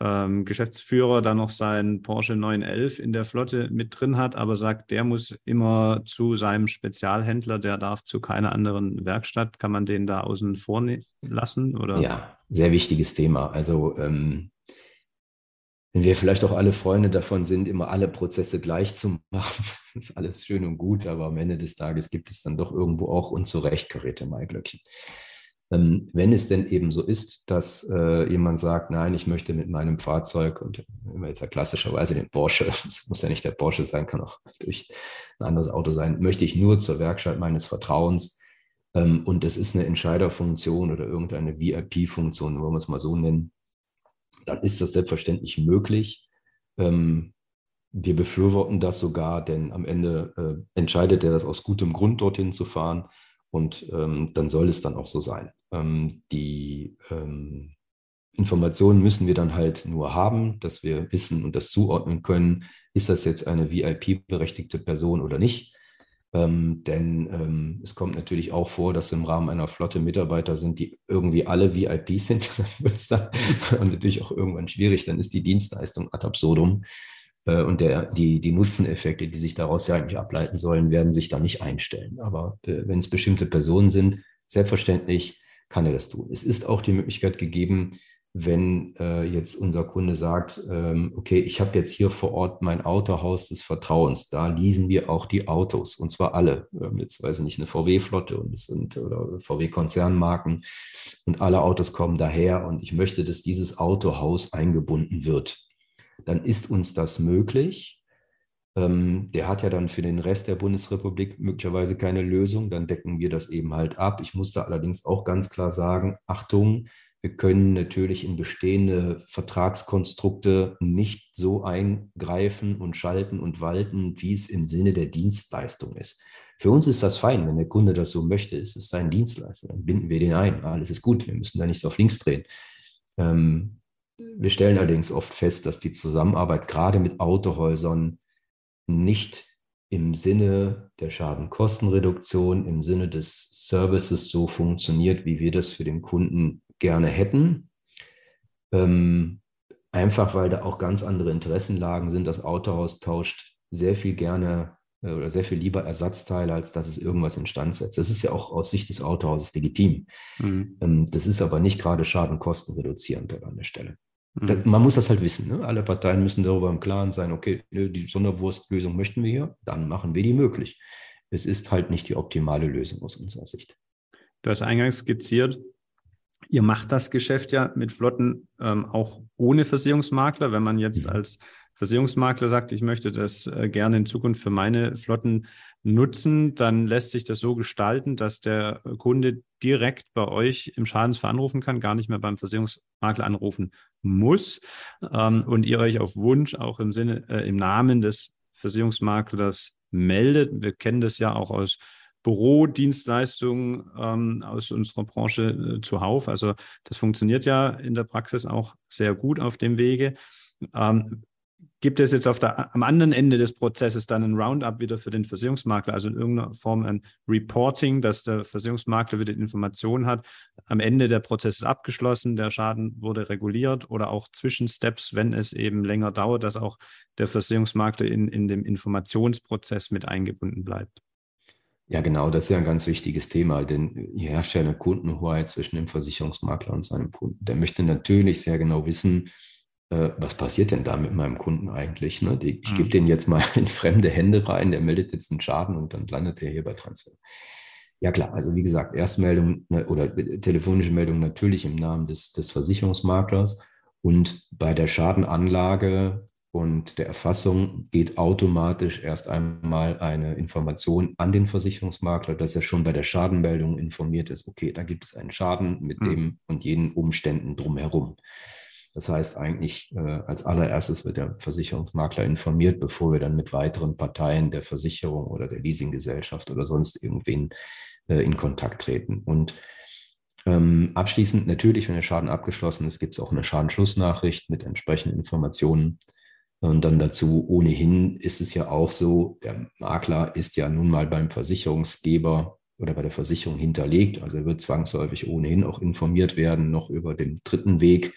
ähm, Geschäftsführer da noch seinen Porsche 911 in der Flotte mit drin hat, aber sagt, der muss immer zu seinem Spezialhändler, der darf zu keiner anderen Werkstatt. Kann man den da außen vor ne-, lassen? Oder? Ja, sehr wichtiges Thema. Also ähm, wenn wir vielleicht auch alle Freunde davon sind, immer alle Prozesse gleich zu *laughs* machen, das ist alles schön und gut, aber am Ende des Tages gibt es dann doch irgendwo auch unzurechtgeräte Maiglöckchen. Ähm, wenn es denn eben so ist, dass äh, jemand sagt, nein, ich möchte mit meinem Fahrzeug und immer jetzt ja klassischerweise den Porsche, *laughs* das muss ja nicht der Porsche sein, kann auch *laughs* durch ein anderes Auto sein, möchte ich nur zur Werkstatt meines Vertrauens und das ist eine Entscheiderfunktion oder irgendeine VIP-Funktion, wollen wir es mal so nennen, dann ist das selbstverständlich möglich. Ähm, wir befürworten das sogar, denn am Ende äh, entscheidet er das aus gutem Grund, dorthin zu fahren. Und ähm, dann soll es dann auch so sein. Ähm, die ähm, Informationen müssen wir dann halt nur haben, dass wir wissen und das zuordnen können, ist das jetzt eine VIP-berechtigte Person oder nicht. Ähm, denn ähm, es kommt natürlich auch vor, dass im Rahmen einer Flotte Mitarbeiter sind, die irgendwie alle VIP *laughs* sind. dann wird es dann *laughs* natürlich auch irgendwann schwierig. Dann ist die Dienstleistung ad absurdum. Äh, und der, die, die Nutzeneffekte, die sich daraus ja eigentlich ableiten sollen, werden sich da nicht einstellen. Aber äh, wenn es bestimmte Personen sind, selbstverständlich kann er das tun. Es ist auch die Möglichkeit gegeben, wenn äh, jetzt unser Kunde sagt, ähm, okay, ich habe jetzt hier vor Ort mein Autohaus des Vertrauens, da leasen wir auch die Autos und zwar alle. Wir haben jetzt weiß ich nicht eine VW-Flotte und es sind oder VW-Konzernmarken und alle Autos kommen daher und ich möchte, dass dieses Autohaus eingebunden wird dann ist uns das möglich. Ähm, der hat ja dann für den Rest der Bundesrepublik möglicherweise keine Lösung. Dann decken wir das eben halt ab. Ich muss da allerdings auch ganz klar sagen, Achtung, wir können natürlich in bestehende Vertragskonstrukte nicht so eingreifen und schalten und walten, wie es im Sinne der Dienstleistung ist. Für uns ist das fein, wenn der Kunde das so möchte, ist es sein Dienstleister, dann binden wir den ein. Alles ist gut, wir müssen da nichts auf links drehen. Ähm, wir stellen allerdings oft fest, dass die Zusammenarbeit gerade mit Autohäusern nicht im Sinne der Schadenkostenreduktion, im Sinne des Services so funktioniert, wie wir das für den Kunden gerne hätten. Ähm, einfach weil da auch ganz andere Interessenlagen sind. Das Autohaus tauscht sehr viel gerne äh, oder sehr viel lieber Ersatzteile, als dass es irgendwas instand setzt. Das ist ja auch aus Sicht des Autohauses legitim. Mhm. Ähm, das ist aber nicht gerade schadenkostenreduzierend an der Stelle. Mhm. man muss das halt wissen. Ne? Alle Parteien müssen darüber im Klaren sein, okay, die Sonderwurstlösung möchten wir hier, dann machen wir die möglich. Es ist halt nicht die optimale Lösung aus unserer Sicht. Du hast eingangs skizziert, Ihr macht das Geschäft ja mit Flotten ähm, auch ohne Versicherungsmakler. Wenn man jetzt als Versicherungsmakler sagt, ich möchte das äh, gerne in Zukunft für meine Flotten nutzen, dann lässt sich das so gestalten, dass der Kunde direkt bei euch im Schadensfall anrufen kann, gar nicht mehr beim Versicherungsmakler anrufen muss ähm, und ihr euch auf Wunsch auch im Sinne, äh, im Namen des Versicherungsmaklers meldet. Wir kennen das ja auch aus Bürodienstleistungen ähm, aus unserer Branche äh, zuhauf. Also das funktioniert ja in der Praxis auch sehr gut auf dem Wege. Ähm, gibt es jetzt der, am anderen Ende des Prozesses dann ein Roundup wieder für den Versicherungsmakler, also in irgendeiner Form ein Reporting, dass der Versicherungsmakler wieder Informationen hat. Am Ende der Prozess ist abgeschlossen, der Schaden wurde reguliert oder auch Zwischensteps, wenn es eben länger dauert, dass auch der Versicherungsmakler in, in dem Informationsprozess mit eingebunden bleibt. Ja, genau, das ist ja ein ganz wichtiges Thema, denn hier herrscht ja eine Kundenhoheit zwischen dem Versicherungsmakler und seinem Kunden. Der möchte natürlich sehr genau wissen, äh, was passiert denn da mit meinem Kunden eigentlich? Ne? Ich mhm. gebe den jetzt mal *laughs* in fremde Hände rein, der meldet jetzt einen Schaden und dann landet er hier bei Transfer. Ja klar, also wie gesagt, Erstmeldung ne, oder telefonische Meldung natürlich im Namen des, des Versicherungsmaklers und bei der Schadenanlage und der Erfassung geht automatisch erst einmal eine Information an den Versicherungsmakler, dass er schon bei der Schadenmeldung informiert ist, okay, da gibt es einen Schaden mit hm. dem und jenen Umständen drumherum. Das heißt eigentlich, äh, als allererstes wird der Versicherungsmakler informiert, bevor wir dann mit weiteren Parteien der Versicherung oder der Leasinggesellschaft oder sonst irgendwen äh, in Kontakt treten. Und ähm, abschließend natürlich, wenn der Schaden abgeschlossen ist, gibt es auch eine Schadenschlussnachricht mit entsprechenden Informationen und dann dazu, ohnehin ist es ja auch so, der Makler ist ja nun mal beim Versicherungsgeber oder bei der Versicherung hinterlegt. Also er wird zwangsläufig ohnehin auch informiert werden, noch über den dritten Weg.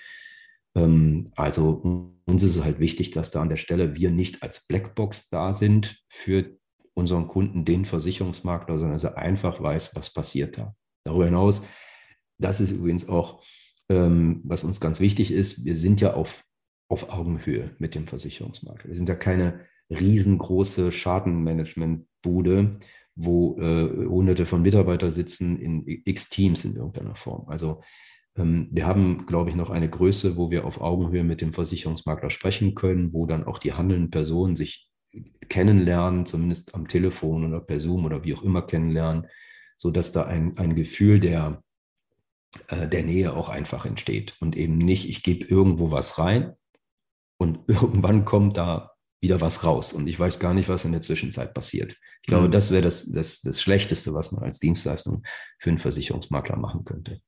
Ähm, also uns ist es halt wichtig, dass da an der Stelle wir nicht als Blackbox da sind für unseren Kunden, den Versicherungsmakler, sondern dass er einfach weiß, was passiert da. Darüber hinaus, das ist übrigens auch, ähm, was uns ganz wichtig ist, wir sind ja auf auf Augenhöhe mit dem Versicherungsmakler. Wir sind ja keine riesengroße Schadenmanagementbude, wo äh, hunderte von Mitarbeitern sitzen in x Teams in irgendeiner Form. Also ähm, wir haben, glaube ich, noch eine Größe, wo wir auf Augenhöhe mit dem Versicherungsmakler sprechen können, wo dann auch die handelnden Personen sich kennenlernen, zumindest am Telefon oder per Zoom oder wie auch immer kennenlernen, sodass da ein, ein Gefühl der, äh, der Nähe auch einfach entsteht und eben nicht, ich gebe irgendwo was rein und *laughs* irgendwann kommt da wieder was raus und ich weiß gar nicht, was in der Zwischenzeit passiert. Ich glaube, mhm. das wäre das, das, das Schlechteste, was man als Dienstleistung für einen Versicherungsmakler machen könnte.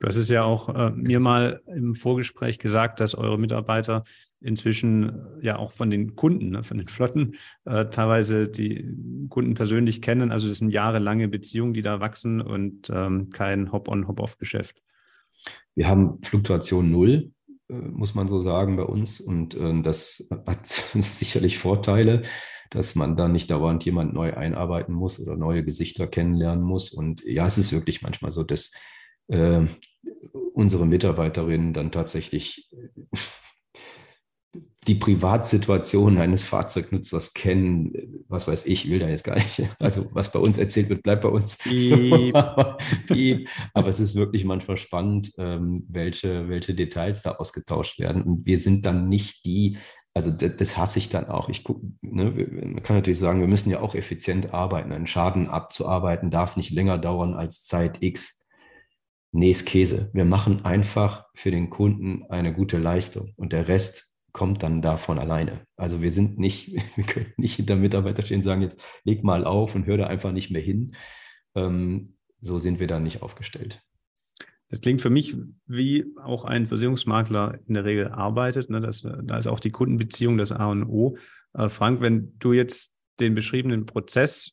Du hast es ja auch äh, mir mal im Vorgespräch gesagt, dass eure Mitarbeiter inzwischen äh, ja auch von den Kunden, ne, von den Flotten, äh, teilweise die Kunden persönlich kennen. Also das sind jahrelange Beziehungen, die da wachsen und ähm, kein Hop-on, Hop-off-Geschäft. Wir haben Fluktuation null. Äh, muss man so sagen, bei uns. Und äh, das hat *laughs* sicherlich Vorteile, dass man da nicht dauernd jemand neu einarbeiten muss oder neue Gesichter kennenlernen muss. Und ja, es ist wirklich manchmal so, dass äh, unsere Mitarbeiterinnen dann tatsächlich die Privatsituation eines Fahrzeugnutzers kennen, was weiß ich, will da jetzt gar nicht. *laughs* Also was bei uns erzählt wird, bleibt bei uns. Piep. *laughs* Piep. Aber es ist wirklich manchmal spannend, ähm, welche, welche Details da ausgetauscht werden. Und wir sind dann nicht die, Also das, das hasse ich dann auch. Ich guck, ne, man kann natürlich sagen, wir müssen ja auch effizient arbeiten. Ein Schaden abzuarbeiten darf nicht länger dauern als Zeit X. Nee, Käse. Wir machen einfach für den Kunden eine gute Leistung und der Rest kommt dann davon alleine. Also wir sind nicht, *laughs* wir können nicht hinter Mitarbeiter stehen und sagen, jetzt leg mal auf und hör da einfach nicht mehr hin. Ähm, so sind wir da nicht aufgestellt. Das klingt für mich, wie auch ein Versicherungsmakler in der Regel arbeitet. Ne? Das, da ist auch die Kundenbeziehung das A und O. Äh, Frank, wenn du jetzt den beschriebenen Prozess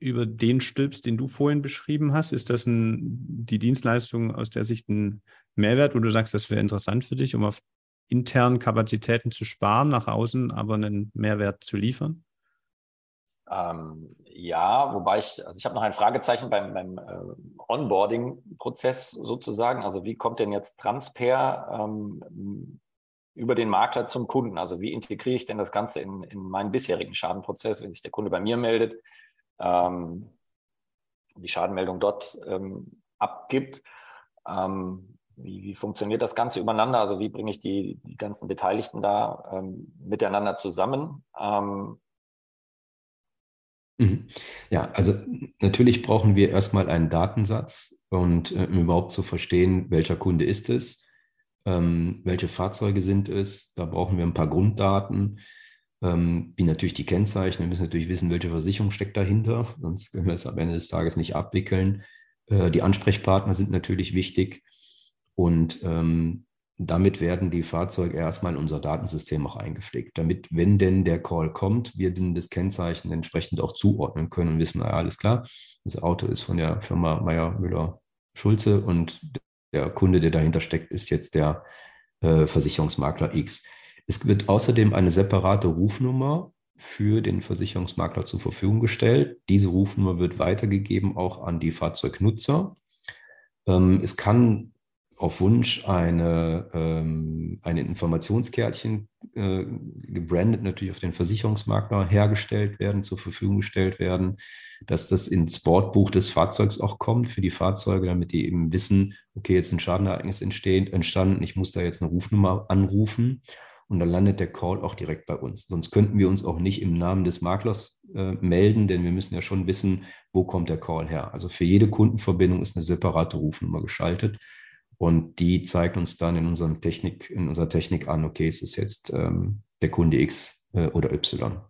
über den stülpst, den du vorhin beschrieben hast, ist das ein, die Dienstleistung aus der Sicht ein Mehrwert, wo du sagst, das wäre interessant für dich, um auf internen Kapazitäten zu sparen, nach außen aber einen Mehrwert zu liefern? Ähm, ja, wobei ich, also ich habe noch ein Fragezeichen beim, beim äh, Onboarding-Prozess sozusagen. Also wie kommt denn jetzt Transper ähm, über den Makler zum Kunden? Also wie integriere ich denn das Ganze in, in meinen bisherigen Schadenprozess, wenn sich der Kunde bei mir meldet, ähm, die Schadenmeldung dort ähm, abgibt? Wie, wie, funktioniert das Ganze übereinander? Also wie bringe ich die, die ganzen Beteiligten da ähm, miteinander zusammen? Ähm, Mhm. Ja, also natürlich brauchen wir erstmal einen Datensatz und äh, um überhaupt zu verstehen, welcher Kunde ist es, ähm, welche Fahrzeuge sind es. Da brauchen wir ein paar Grunddaten, ähm, wie natürlich die Kennzeichen. Wir müssen natürlich wissen, welche Versicherung steckt dahinter, sonst können wir es am Ende des Tages nicht abwickeln. Äh, die Ansprechpartner sind natürlich wichtig und ähm, damit werden die Fahrzeuge erstmal in unser Datensystem auch eingepflegt, damit, wenn denn der Call kommt, wir denn das Kennzeichen entsprechend auch zuordnen können und wissen, naja, alles klar, das Auto ist von der Firma Meyer Müller Schulze und der Kunde, der dahinter steckt, ist jetzt der äh, Versicherungsmakler X. Es wird außerdem eine separate Rufnummer für den Versicherungsmakler zur Verfügung gestellt. Diese Rufnummer wird weitergegeben auch an die Fahrzeugnutzer. Ähm, es kann auf Wunsch eine, ähm, ein Informationskärtchen, äh, gebrandet natürlich auf den Versicherungsmakler, hergestellt werden, zur Verfügung gestellt werden, dass das ins Bordbuch des Fahrzeugs auch kommt für die Fahrzeuge, damit die eben wissen, okay, jetzt ein Schadenereignis entstehen, entstanden, ich muss da jetzt eine Rufnummer anrufen und dann landet der Call auch direkt bei uns. Sonst könnten wir uns auch nicht im Namen des Maklers äh, melden, denn wir müssen ja schon wissen, wo kommt der Call her. Also für jede Kundenverbindung ist eine separate Rufnummer geschaltet und die zeigt uns dann in, unserem Technik, in unserer Technik an, okay, es ist jetzt ähm, der Kunde X äh, oder Y.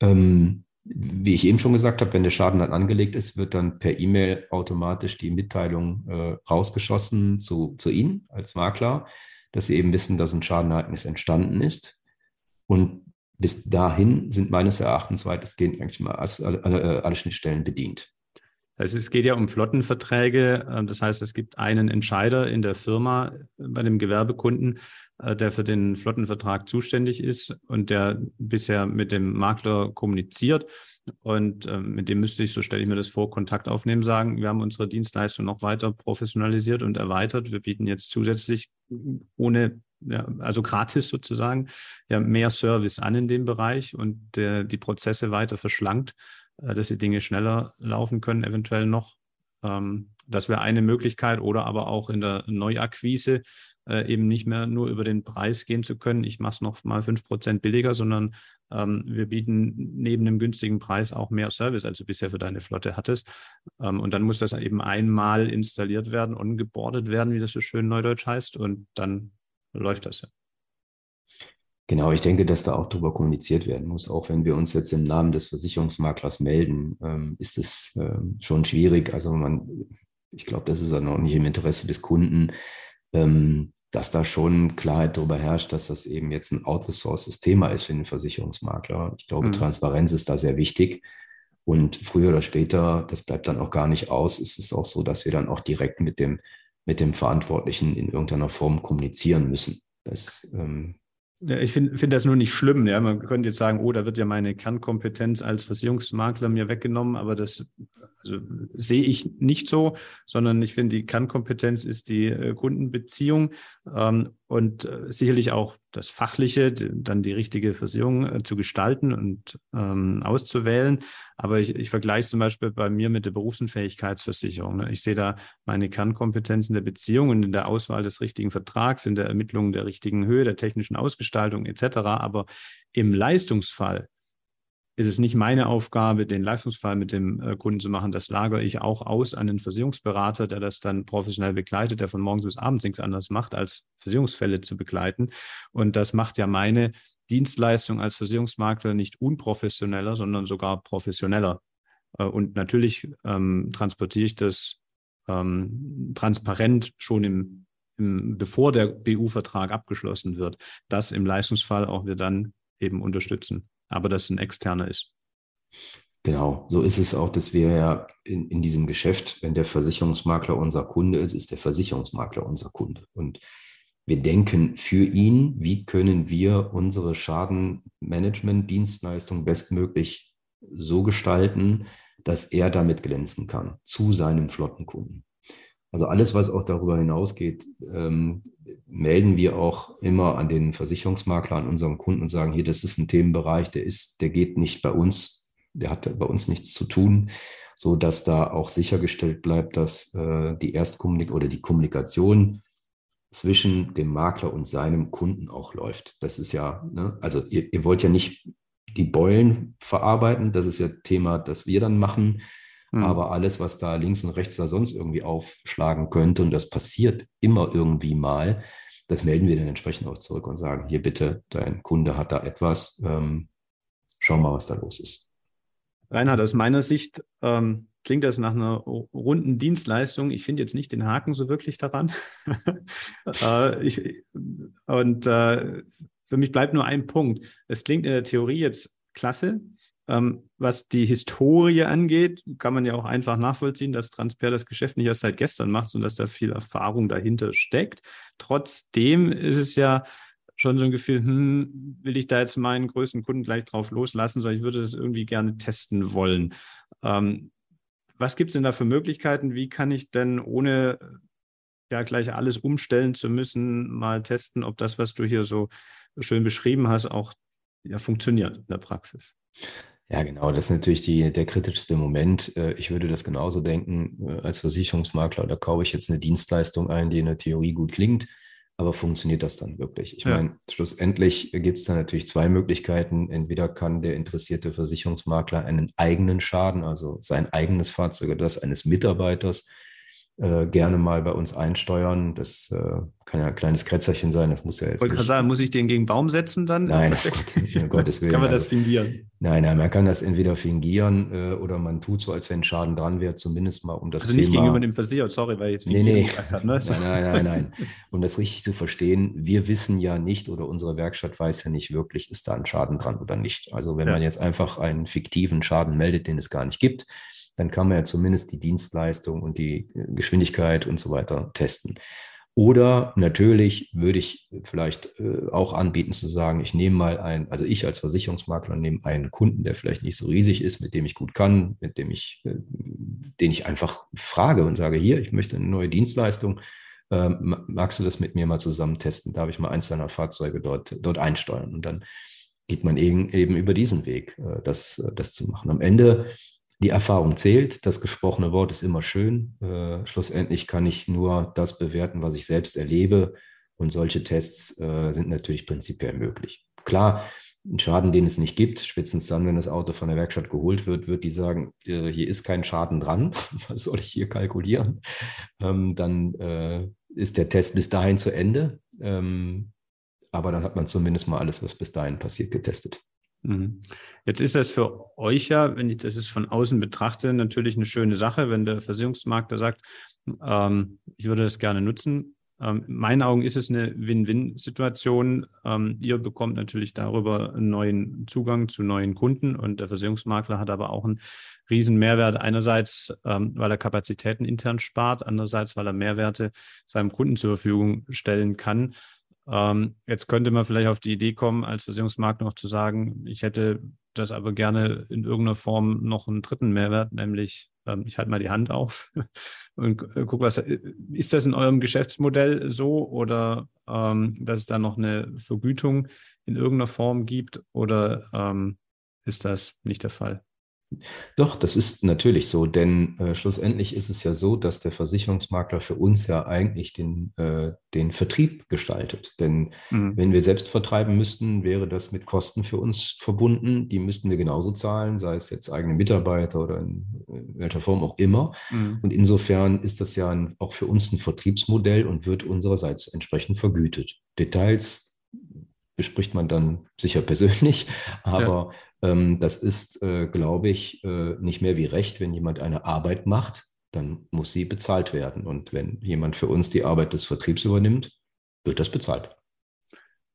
Ähm, wie ich eben schon gesagt habe, wenn der Schaden dann angelegt ist, wird dann per E-Mail automatisch die Mitteilung äh, rausgeschossen zu, zu Ihnen als Makler, dass Sie eben wissen, dass ein Schadenereignis entstanden ist. Und bis dahin sind meines Erachtens weitestgehend eigentlich mal alle, alle, alle Schnittstellen bedient. Also es geht ja um Flottenverträge. Ähm, das heißt, es gibt einen Entscheider in der Firma äh, bei dem Gewerbekunden, äh, der für den Flottenvertrag zuständig ist und der bisher mit dem Makler kommuniziert. Und ähm, mit dem müsste ich, so stelle ich mir das vor, Kontakt aufnehmen, sagen, wir haben unsere Dienstleistung noch weiter professionalisiert und erweitert. Wir bieten jetzt zusätzlich ohne ja, also gratis sozusagen, ja, mehr Service an in dem Bereich und der, die Prozesse weiter verschlankt. Äh, dass die Dinge schneller laufen können, eventuell noch. Ähm, das wäre eine Möglichkeit oder aber auch in der Neuakquise äh, eben nicht mehr nur über den Preis gehen zu können. Ich mache es noch mal fünf Prozent billiger, sondern ähm, wir bieten neben dem günstigen Preis auch mehr Service, als du bisher für deine Flotte hattest. Ähm, und dann muss das eben einmal installiert werden und gebordet werden, wie das so schön neudeutsch heißt. Und dann läuft das ja. Genau, ich denke, dass da auch darüber kommuniziert werden muss. Auch wenn wir uns jetzt im Namen des Versicherungsmaklers melden, ähm, ist es ähm, schon schwierig. Also man, ich glaube, das ist dann auch nicht im Interesse des Kunden, ähm, dass da schon Klarheit darüber herrscht, dass das eben jetzt ein outgesourcedes Thema ist für den Versicherungsmakler. Ich glaube, mhm. Transparenz ist da sehr wichtig. Und früher oder später, das bleibt dann auch gar nicht aus, ist es auch so, dass wir dann auch direkt mit dem, mit dem Verantwortlichen in irgendeiner Form kommunizieren müssen. Das ähm, ich finde find das nur nicht schlimm. Ja? Man könnte jetzt sagen, oh, da wird ja meine Kernkompetenz als Versicherungsmakler mir weggenommen, aber das also, sehe ich nicht so, sondern ich finde, die Kernkompetenz ist die äh, Kundenbeziehung ähm, und äh, sicherlich auch das Fachliche, dann die richtige Versicherung äh, zu gestalten und ähm, auszuwählen. Aber ich, ich vergleiche zum Beispiel bei mir mit der Berufsunfähigkeitsversicherung. Ne? Ich sehe da meine Kernkompetenz in der Beziehung und in der Auswahl des richtigen Vertrags, in der Ermittlung der richtigen Höhe, der technischen Ausgestaltung etc. Aber im Leistungsfall ist es nicht meine Aufgabe, den Leistungsfall mit dem äh, Kunden zu machen. Das lagere ich auch aus an den Versicherungsberater, der das dann professionell begleitet, der von morgens bis abends nichts anderes macht, als Versicherungsfälle zu begleiten. Und das macht ja meine Dienstleistung als Versicherungsmakler nicht unprofessioneller, sondern sogar professioneller. Äh, und natürlich ähm, transportiere ich das ähm, transparent schon im, im, bevor der BU-Vertrag abgeschlossen wird, dass im Leistungsfall auch wir dann eben unterstützen aber dass ein externer ist. Genau, so ist es auch, dass wir ja in, in diesem Geschäft, wenn der Versicherungsmakler unser Kunde ist, ist der Versicherungsmakler unser Kunde. Und wir denken für ihn, wie können wir unsere Schadenmanagement-Dienstleistung bestmöglich so gestalten, dass er damit glänzen kann zu seinem Flottenkunden. Also alles, was auch darüber hinausgeht, ähm, melden wir auch immer an den Versicherungsmakler, an unseren Kunden und sagen, hier, das ist ein Themenbereich, der ist, der geht nicht bei uns, der hat bei uns nichts zu tun, so dass da auch sichergestellt bleibt, dass äh, die Erstkommunikation oder die Kommunikation zwischen dem Makler und seinem Kunden auch läuft. Das ist ja, ne, also ihr, ihr wollt ja nicht die Beulen verarbeiten, das ist ja Thema, das wir dann machen, Mhm. Aber alles, was da links und rechts da sonst irgendwie aufschlagen könnte, und das passiert immer irgendwie mal, das melden wir dann entsprechend auch zurück und sagen, hier bitte, dein Kunde hat da etwas, ähm, schau mal, was da los ist. Reinhard, aus meiner Sicht ähm, klingt das nach einer runden Dienstleistung. Ich finde jetzt nicht den Haken so wirklich daran. *laughs* äh, ich, und äh, für mich bleibt nur ein Punkt. Es klingt in der Theorie jetzt klasse, ähm, was die Historie angeht, kann man ja auch einfach nachvollziehen, dass Transper das Geschäft nicht erst seit gestern macht, sondern dass da viel Erfahrung dahinter steckt. Trotzdem ist es ja schon so ein Gefühl, hm, will ich da jetzt meinen größten Kunden gleich drauf loslassen, sondern ich würde das irgendwie gerne testen wollen. Ähm, was gibt es denn da für Möglichkeiten? Wie kann ich denn ohne ja gleich alles umstellen zu müssen, mal testen, ob das, was du hier so schön beschrieben hast, auch ja, funktioniert in der Praxis? Ja, genau. Das ist natürlich die, der kritischste Moment. Äh, ich würde das genauso denken. Äh, als Versicherungsmakler, da kaufe ich jetzt eine Dienstleistung ein, die in der Theorie gut klingt, aber funktioniert das dann wirklich? Ich ja. meine, schlussendlich gibt es da natürlich zwei Möglichkeiten. Entweder kann der interessierte Versicherungsmakler einen eigenen Schaden, also sein eigenes Fahrzeug oder das eines Mitarbeiters, äh, gerne mal bei uns einsteuern. Das äh, kann ja ein kleines Krätzerchen sein. Das muss ja jetzt. Ich wollte gerade sagen, muss ich den gegen Baum setzen dann? Nein, *laughs* um Gottes Willen. kann man das also, fingieren? Nein, nein, man kann das entweder fingieren äh, oder man tut so, als wenn Schaden dran wäre, zumindest mal um das also Thema. Also nicht gegenüber dem Versicherer, sorry, weil ich jetzt nee, nee. gesagt habe. Ne? Nein, nein, nein, nein. Um das richtig zu verstehen, wir wissen ja nicht oder unsere Werkstatt weiß ja nicht wirklich, ist da ein Schaden dran oder nicht. Also wenn ja. man jetzt einfach einen fiktiven Schaden meldet, den es gar nicht gibt, dann kann man ja zumindest die Dienstleistung und die äh, Geschwindigkeit und so weiter testen. Oder natürlich würde ich vielleicht äh, auch anbieten zu sagen, ich nehme mal einen, also ich als Versicherungsmakler nehme einen Kunden, der vielleicht nicht so riesig ist, mit dem ich gut kann, mit dem ich, äh, den ich einfach frage und sage, hier, ich möchte eine neue Dienstleistung. Ähm, magst du das mit mir mal zusammen testen? Darf ich mal eins deiner Fahrzeuge dort, dort einsteuern? Und dann geht man eben, eben über diesen Weg, das, das zu machen. Am Ende die Erfahrung zählt, das gesprochene Wort ist immer schön. Äh, schlussendlich kann ich nur das bewerten, was ich selbst erlebe. Und solche Tests äh, sind natürlich prinzipiell möglich. Klar, ein Schaden, den es nicht gibt, spätestens dann, wenn das Auto von der Werkstatt geholt wird, wird die sagen, äh, hier ist kein Schaden dran, *laughs* was soll ich hier kalkulieren? Ähm, dann äh, ist der Test bis dahin zu Ende. Ähm, aber dann hat man zumindest mal alles, was bis dahin passiert, getestet. Mhm. Jetzt ist das für euch ja, wenn ich das jetzt von außen betrachte, natürlich eine schöne Sache, wenn der Versicherungsmakler sagt, ähm, ich würde das gerne nutzen. Ähm, in meinen Augen ist es eine Win-Win-Situation. Ähm, ihr bekommt natürlich darüber einen neuen Zugang zu neuen Kunden und der Versicherungsmakler hat aber auch einen riesen Mehrwert. Einerseits, ähm, weil er Kapazitäten intern spart, andererseits, weil er Mehrwerte seinem Kunden zur Verfügung stellen kann. Ähm, jetzt könnte man vielleicht auf die Idee kommen, als Versicherungsmakler noch zu sagen, ich hätte das aber gerne in irgendeiner Form noch einen dritten Mehrwert, nämlich ähm, ich halte mal die Hand auf *laughs* und äh, guck, was ist das in eurem Geschäftsmodell so oder ähm, dass es da noch eine Vergütung in irgendeiner Form gibt oder ähm, ist das nicht der Fall? Doch, das ist natürlich so, denn äh, schlussendlich ist es ja so, dass der Versicherungsmakler für uns ja eigentlich den, äh, den Vertrieb gestaltet. Denn mhm. wenn wir selbst vertreiben müssten, wäre das mit Kosten für uns verbunden. Die müssten wir genauso zahlen, sei es jetzt eigene Mitarbeiter oder in, in welcher Form auch immer. Mhm. Und insofern ist das ja ein, auch für uns ein Vertriebsmodell und wird unsererseits entsprechend vergütet. Details bespricht man dann sicher persönlich, *laughs* aber ja. ähm, das ist, äh, glaube ich, äh, nicht mehr wie recht. Wenn jemand eine Arbeit macht, dann muss sie bezahlt werden. Und wenn jemand für uns die Arbeit des Vertriebs übernimmt, wird das bezahlt.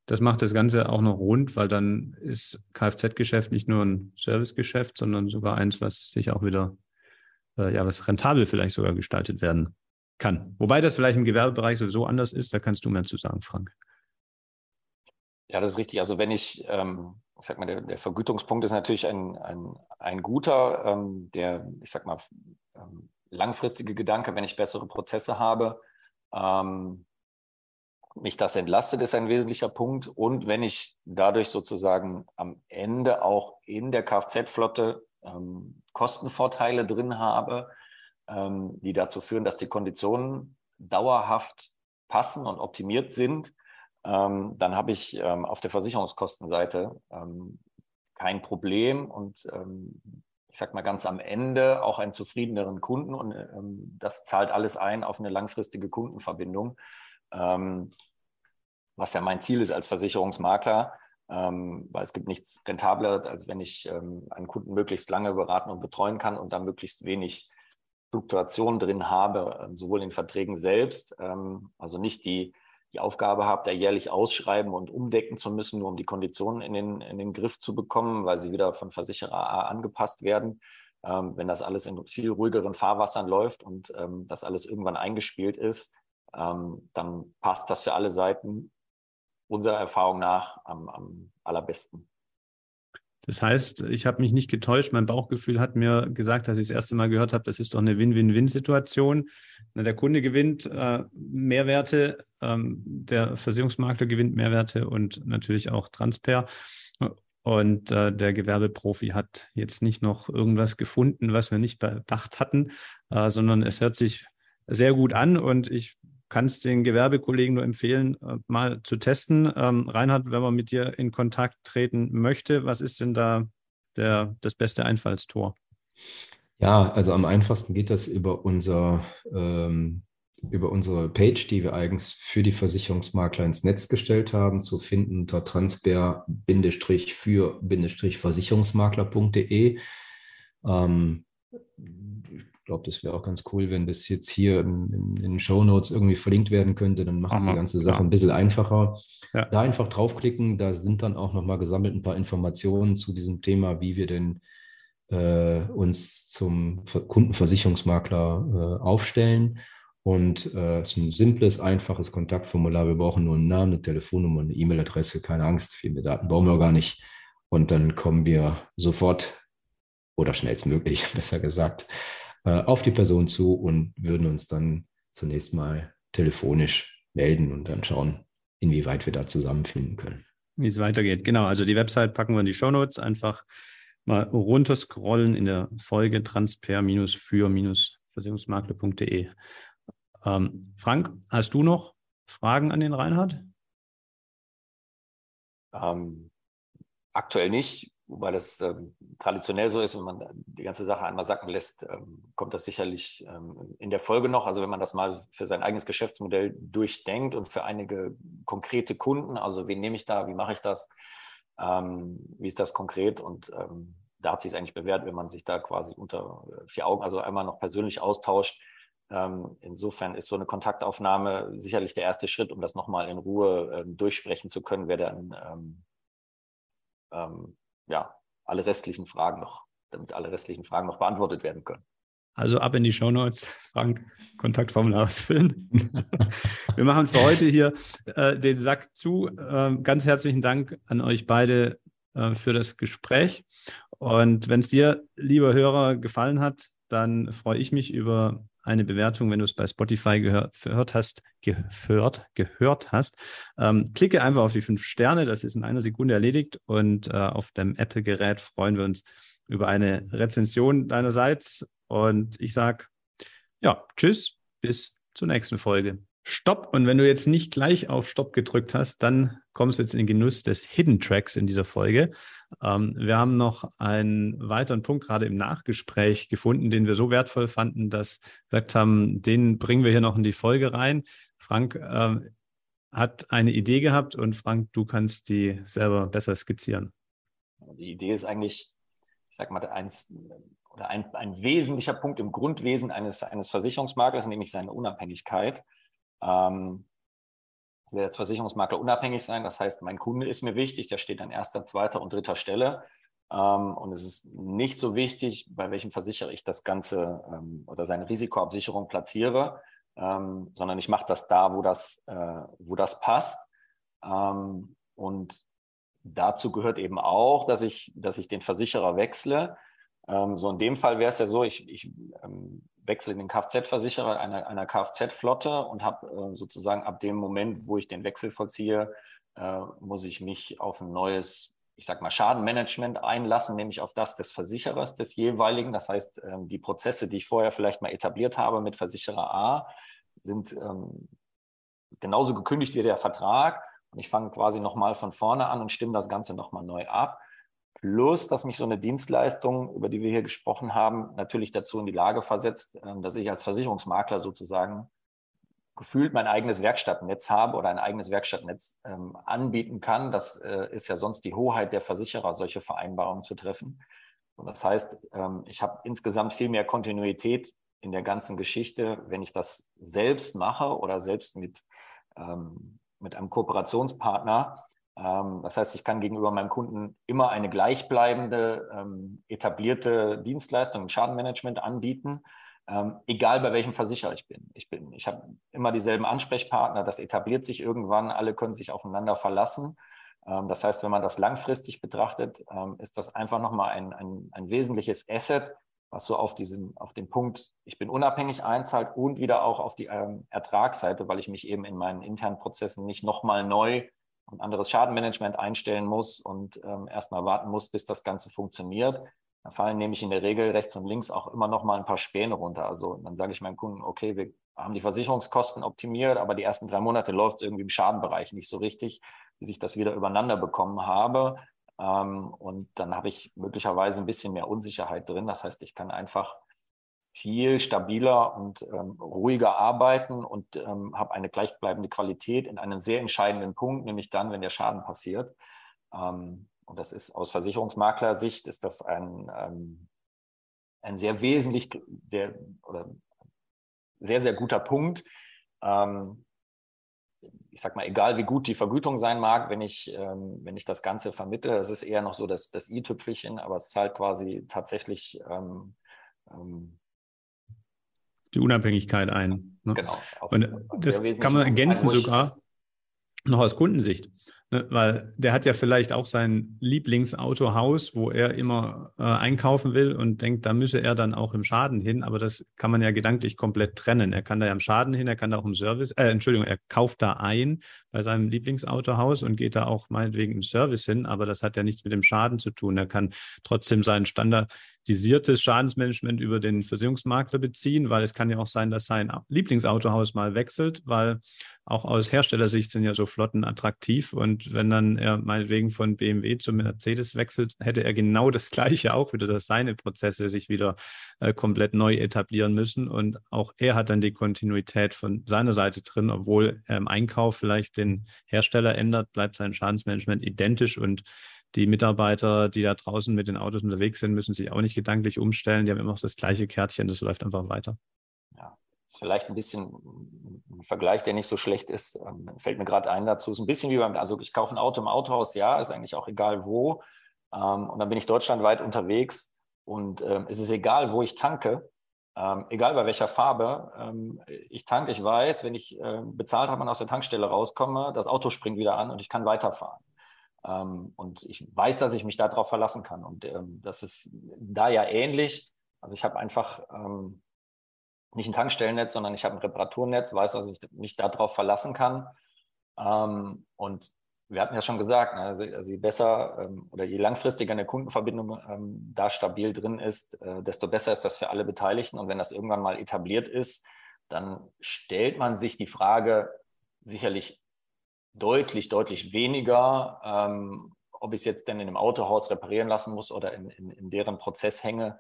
Das macht das Ganze auch noch rund, weil dann ist Kfz-Geschäft nicht nur ein Servicegeschäft, sondern sogar eins, was sich auch wieder, äh, ja, was rentabel vielleicht sogar gestaltet werden kann. Wobei das vielleicht im Gewerbebereich sowieso anders ist, da kannst du mehr zu sagen, Frank. Ja, das ist richtig. Also wenn ich, ähm, ich sag mal, der, der, Vergütungspunkt ist natürlich ein, ein, ein guter, ähm, der, ich sag mal, ähm, langfristige Gedanke, wenn ich bessere Prozesse habe, ähm, mich das entlastet, ist ein wesentlicher Punkt. Und wenn ich dadurch sozusagen am Ende auch in der Kfz-Flotte ähm, Kostenvorteile drin habe, ähm, die dazu führen, dass die Konditionen dauerhaft passen und optimiert sind, ähm, dann habe ich ähm, auf der Versicherungskostenseite ähm, kein Problem und ähm, ich sage mal ganz am Ende auch einen zufriedeneren Kunden und ähm, das zahlt alles ein auf eine langfristige Kundenverbindung, ähm, was ja mein Ziel ist als Versicherungsmakler. weil es gibt nichts Rentableres, als wenn ich einen Kunden möglichst lange beraten und betreuen kann und da möglichst wenig Fluktuation drin habe, sowohl in Verträgen selbst, also nicht die die Aufgabe habe, da jährlich ausschreiben und umdecken zu müssen, nur um die Konditionen in den, in den Griff zu bekommen, weil sie wieder von Versicherer A angepasst werden. Ähm, wenn das alles in viel ruhigeren Fahrwassern läuft und ähm, das alles irgendwann eingespielt ist, ähm, dann passt das für alle Seiten unserer Erfahrung nach am, am allerbesten. Das heißt, ich habe mich nicht getäuscht. Mein Bauchgefühl hat mir gesagt, dass ich das erste Mal gehört habe, das ist doch eine Win-Win-Win-Situation. Der Kunde gewinnt äh, Mehrwerte, ähm, der Versicherungsmakler gewinnt Mehrwerte und natürlich auch Transper. Und äh, der Gewerbeprofi hat jetzt nicht noch irgendwas gefunden, was wir nicht bedacht hatten, äh, sondern es hört sich sehr gut an und ich kann es den Gewerbekollegen nur empfehlen, äh, mal zu testen. Ähm, Reinhard, wenn man mit dir in Kontakt treten möchte, was ist denn da der, das beste Einfallstor? Ja, also am einfachsten geht das über unser ähm, über unsere Page, die wir eigens für die Versicherungsmakler ins Netz gestellt haben, zu finden unter transber-für-versicherungsmakler.de. Ähm, glaube, das wäre auch ganz cool, wenn das jetzt hier in, in, in den Show Notes irgendwie verlinkt werden könnte. Dann macht es die ganze Sache klar. ein bisschen einfacher. Ja. Da einfach draufklicken, da sind dann auch nochmal gesammelt ein paar Informationen zu diesem Thema, wie wir denn äh, uns zum Kundenversicherungsmakler äh, aufstellen. Und äh, es ist ein simples, einfaches Kontaktformular. Wir brauchen nur einen Namen, eine Telefonnummer, eine E-Mail-Adresse. Keine Angst, viel mehr Daten brauchen wir gar nicht. Und dann kommen wir sofort oder schnellstmöglich, *laughs* besser gesagt, auf die Person zu und würden uns dann zunächst mal telefonisch melden und dann schauen, inwieweit wir da zusammenfinden können. Wie es weitergeht. Genau, also die Website packen wir in die Show Notes. Einfach mal runterscrollen in der Folge transper-für-versicherungsmakler.de. Ähm, Frank, hast du noch Fragen an den Reinhard? Ähm, aktuell nicht. Wobei das ähm, traditionell so ist, wenn man die ganze Sache einmal sacken lässt, ähm, kommt das sicherlich ähm, in der Folge noch. Also wenn man das mal für sein eigenes Geschäftsmodell durchdenkt und für einige konkrete Kunden, also wen nehme ich da, wie mache ich das, ähm, wie ist das konkret und ähm, da hat sich es eigentlich bewährt, wenn man sich da quasi unter vier Augen, also einmal noch persönlich austauscht. Ähm, insofern ist so eine Kontaktaufnahme sicherlich der erste Schritt, um das nochmal in Ruhe durchsprechen zu können, wer dann ja, alle restlichen Fragen noch, damit alle restlichen Fragen noch beantwortet werden können. Also ab in die Show Notes, Frank, Kontaktformular ausfüllen. *laughs* Wir machen für heute hier äh, den Sack zu. Äh, ganz herzlichen Dank an euch beide äh, für das Gespräch. Und wenn es dir, lieber Hörer, gefallen hat, dann freue ich mich über eine Bewertung, wenn du es bei Spotify gehört, hast, gehört, gehört hast. Ähm, klicke einfach auf die fünf Sterne, das ist in einer Sekunde erledigt und äh, auf dem Apple-Gerät freuen wir uns über eine Rezension deinerseits. Und ich sage, ja, tschüss, bis zur nächsten Folge. Stopp. Und wenn du jetzt nicht gleich auf Stopp gedrückt hast, dann kommst du jetzt in den Genuss des Hidden Tracks in dieser Folge. Ähm, wir haben noch einen weiteren Punkt gerade im Nachgespräch gefunden, den wir so wertvoll fanden, dass wir gesagt haben, den bringen wir hier noch in die Folge rein. Frank äh, hat eine Idee gehabt und Frank, du kannst die selber besser skizzieren. Die Idee ist eigentlich, ich sag mal, eins oder ein, ein wesentlicher Punkt im Grundwesen eines, eines Versicherungsmaklers, nämlich seine Unabhängigkeit. Ähm, ich will als Versicherungsmakler unabhängig sein. Das heißt, mein Kunde ist mir wichtig, der steht an erster, zweiter und dritter Stelle. Ähm, und es ist nicht so wichtig, bei welchem Versicherer ich das Ganze ähm, oder seine Risikoabsicherung platziere, ähm, sondern ich mache das da, wo das, äh, wo das passt. Ähm, und dazu gehört eben auch, dass ich, dass ich den Versicherer wechsle. Ähm, so in dem Fall wäre es ja so, ich, ich ähm, wechsle den Kfz-Versicherer einer, einer Kfz-Flotte und habe äh, sozusagen ab dem Moment, wo ich den Wechsel vollziehe, äh, muss ich mich auf ein neues, ich sag mal, Schadenmanagement einlassen, nämlich auf das des Versicherers des jeweiligen. Das heißt, äh, die Prozesse, die ich vorher vielleicht mal etabliert habe mit Versicherer A, sind ähm, genauso gekündigt wie der Vertrag. Und ich fange quasi nochmal von vorne an und stimme das Ganze nochmal neu ab. Plus, dass mich so eine Dienstleistung, über die wir hier gesprochen haben, natürlich dazu in die Lage versetzt, ähm, dass ich als Versicherungsmakler sozusagen gefühlt mein eigenes Werkstattnetz habe oder ein eigenes Werkstattnetz ähm, anbieten kann. Das äh, ist ja sonst die Hoheit der Versicherer, solche Vereinbarungen zu treffen. Und das heißt, ähm, ich habe insgesamt viel mehr Kontinuität in der ganzen Geschichte, wenn ich das selbst mache oder selbst mit, mit einem Kooperationspartner das heißt, ich kann gegenüber meinem Kunden immer eine gleichbleibende, ähm, etablierte Dienstleistung im Schadenmanagement anbieten, ähm, egal bei welchem Versicherer ich bin. Ich bin, ich habe immer dieselben Ansprechpartner, das etabliert sich irgendwann, alle können sich aufeinander verlassen. das heißt, wenn man das langfristig betrachtet, ist das einfach nochmal ein, ein, ein wesentliches Asset, was so auf diesen, auf den Punkt, ich bin unabhängig einzahlt und wieder auch auf die ähm, Ertragsseite, weil ich mich eben in meinen internen Prozessen nicht nochmal neu ein anderes Schadenmanagement einstellen muss und ähm, erstmal warten muss, bis das Ganze funktioniert. Da fallen nämlich in der Regel rechts und links auch immer noch mal ein paar Späne runter. Also dann sage ich meinem Kunden, okay, wir haben die Versicherungskosten optimiert, aber die ersten drei Monate läuft es irgendwie im Schadenbereich nicht so richtig, bis ich das wieder übereinander bekommen habe. Ähm, und dann habe ich möglicherweise ein bisschen mehr Unsicherheit drin. Das heißt, ich kann einfach viel stabiler und ähm, ruhiger arbeiten und ähm, habe eine gleichbleibende Qualität in einem sehr entscheidenden Punkt, nämlich dann, wenn der Schaden passiert. Ähm, und das ist aus Versicherungsmaklersicht ist das ein, ähm, ein sehr wesentlich, sehr oder sehr, sehr guter Punkt. Ähm, ich sag mal, egal wie gut die Vergütung sein mag, wenn ich, ähm, wenn ich das Ganze vermittle, es ist eher noch so das, das i-Tüpfelchen, aber es zahlt quasi tatsächlich die Unabhängigkeit ein. Ne? Genau. Und das kann man ergänzen sogar noch aus Kundensicht. Ne, weil der hat ja vielleicht auch sein Lieblingsautohaus, wo er immer äh, einkaufen will und denkt, da müsse er dann auch im Schaden hin. Aber das kann man ja gedanklich komplett trennen. Er kann da ja im Schaden hin, er kann da auch im Service, äh, Entschuldigung, er kauft da ein bei seinem Lieblingsautohaus und geht da auch meinetwegen im Service hin. Aber das hat ja nichts mit dem Schaden zu tun. Er kann trotzdem seinen standardisiertes Schadensmanagement über den Versicherungsmakler beziehen, weil es kann ja auch sein, dass sein Lieblingsautohaus mal wechselt, weil auch aus Herstellersicht sind ja so Flotten attraktiv. Und wenn dann er meinetwegen von BMW zu Mercedes wechselt, hätte er genau das Gleiche auch wieder, dass seine Prozesse sich wieder äh, komplett neu etablieren müssen. Und auch er hat dann die Kontinuität von seiner Seite drin, obwohl er im Einkauf vielleicht den Hersteller ändert, bleibt sein Schadensmanagement identisch und die Mitarbeiter, die da draußen mit den Autos unterwegs sind, müssen sich auch nicht gedanklich umstellen. Die haben immer noch das gleiche Kärtchen, das läuft einfach weiter. Ja, ist vielleicht ein bisschen ein Vergleich, der nicht so schlecht ist. Ähm, fällt mir gerade ein dazu. Ist ein bisschen wie beim, also ich kaufe ein Auto im Autohaus, ja, ist eigentlich auch egal wo. Ähm, und dann bin ich deutschlandweit unterwegs und ähm, es ist egal, wo ich tanke, ähm, egal bei welcher Farbe. Ähm, ich tanke, ich weiß, wenn ich äh, bezahlt habe und aus der Tankstelle rauskomme, das Auto springt wieder an und ich kann weiterfahren. Ähm, und ich weiß, dass ich mich darauf verlassen kann. Und das ist da ja ähnlich. Also ich habe einfach nicht ein Tankstellennetz, sondern ich habe ein Reparaturnetz, weiß, dass ich mich darauf verlassen kann. Ähm, und wir hatten ja schon gesagt, ne, also, also je besser ähm, oder je langfristiger eine Kundenverbindung ähm, da stabil drin ist, äh, desto besser ist das für alle Beteiligten. Und wenn das irgendwann mal etabliert ist, dann stellt man sich die Frage sicherlich deutlich, deutlich weniger, ähm, ob ich es jetzt denn in einem Autohaus reparieren lassen muss oder in, in, in deren Prozess hänge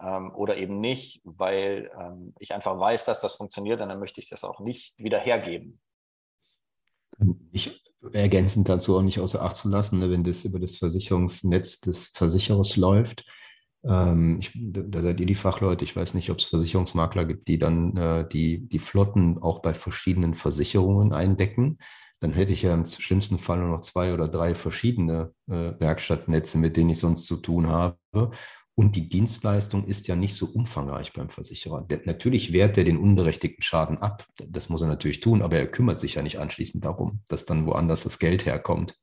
ähm, oder eben nicht, weil ähm, ich einfach weiß, dass das funktioniert und dann möchte ich das auch nicht wieder hergeben. Ich ergänzend dazu auch nicht außer Acht zu lassen, ne, wenn das über das Versicherungsnetz des Versicherers läuft. Ähm, ich, da seid ihr die Fachleute. Ich weiß nicht, ob es Versicherungsmakler gibt, die dann äh, die, die Flotten auch bei verschiedenen Versicherungen eindecken dann hätte ich ja im schlimmsten Fall nur noch zwei oder drei verschiedene äh, Werkstattnetze, mit denen ich sonst zu tun habe. Und die Dienstleistung ist ja nicht so umfangreich beim Versicherer. Der, natürlich wehrt er den unberechtigten Schaden ab. Das muss er natürlich tun, aber er kümmert sich ja nicht anschließend darum, dass dann woanders das Geld herkommt.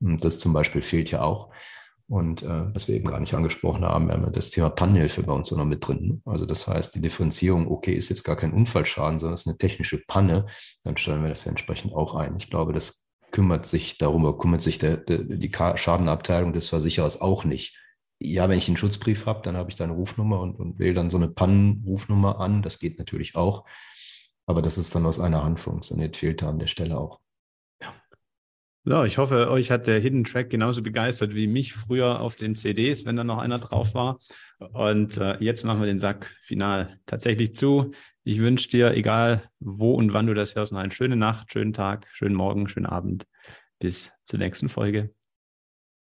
Und das zum Beispiel fehlt ja auch. Und äh, was wir eben gar nicht angesprochen haben, wir haben ja das Thema Pannenhilfe bei uns noch mit drin. Also das heißt, die Differenzierung, okay, ist jetzt gar kein Unfallschaden, sondern es ist eine technische Panne, dann stellen wir das ja entsprechend auch ein. Ich glaube, das kümmert sich darum, kümmert sich der, der, die Schadenabteilung des Versicherers auch nicht. Ja, wenn ich einen Schutzbrief habe, dann habe ich da eine Rufnummer und, und wähle dann so eine Pannenrufnummer an. Das geht natürlich auch. Aber das ist dann aus einer Hand funktioniert, fehlt da an der Stelle auch. So, ich hoffe, euch hat der Hidden Track genauso begeistert wie mich früher auf den CDs, wenn da noch einer drauf war. Und äh, jetzt machen wir den Sack final tatsächlich zu. Ich wünsche dir, egal wo und wann du das hörst, noch eine schöne Nacht, schönen Tag, schönen Morgen, schönen Abend. Bis zur nächsten Folge.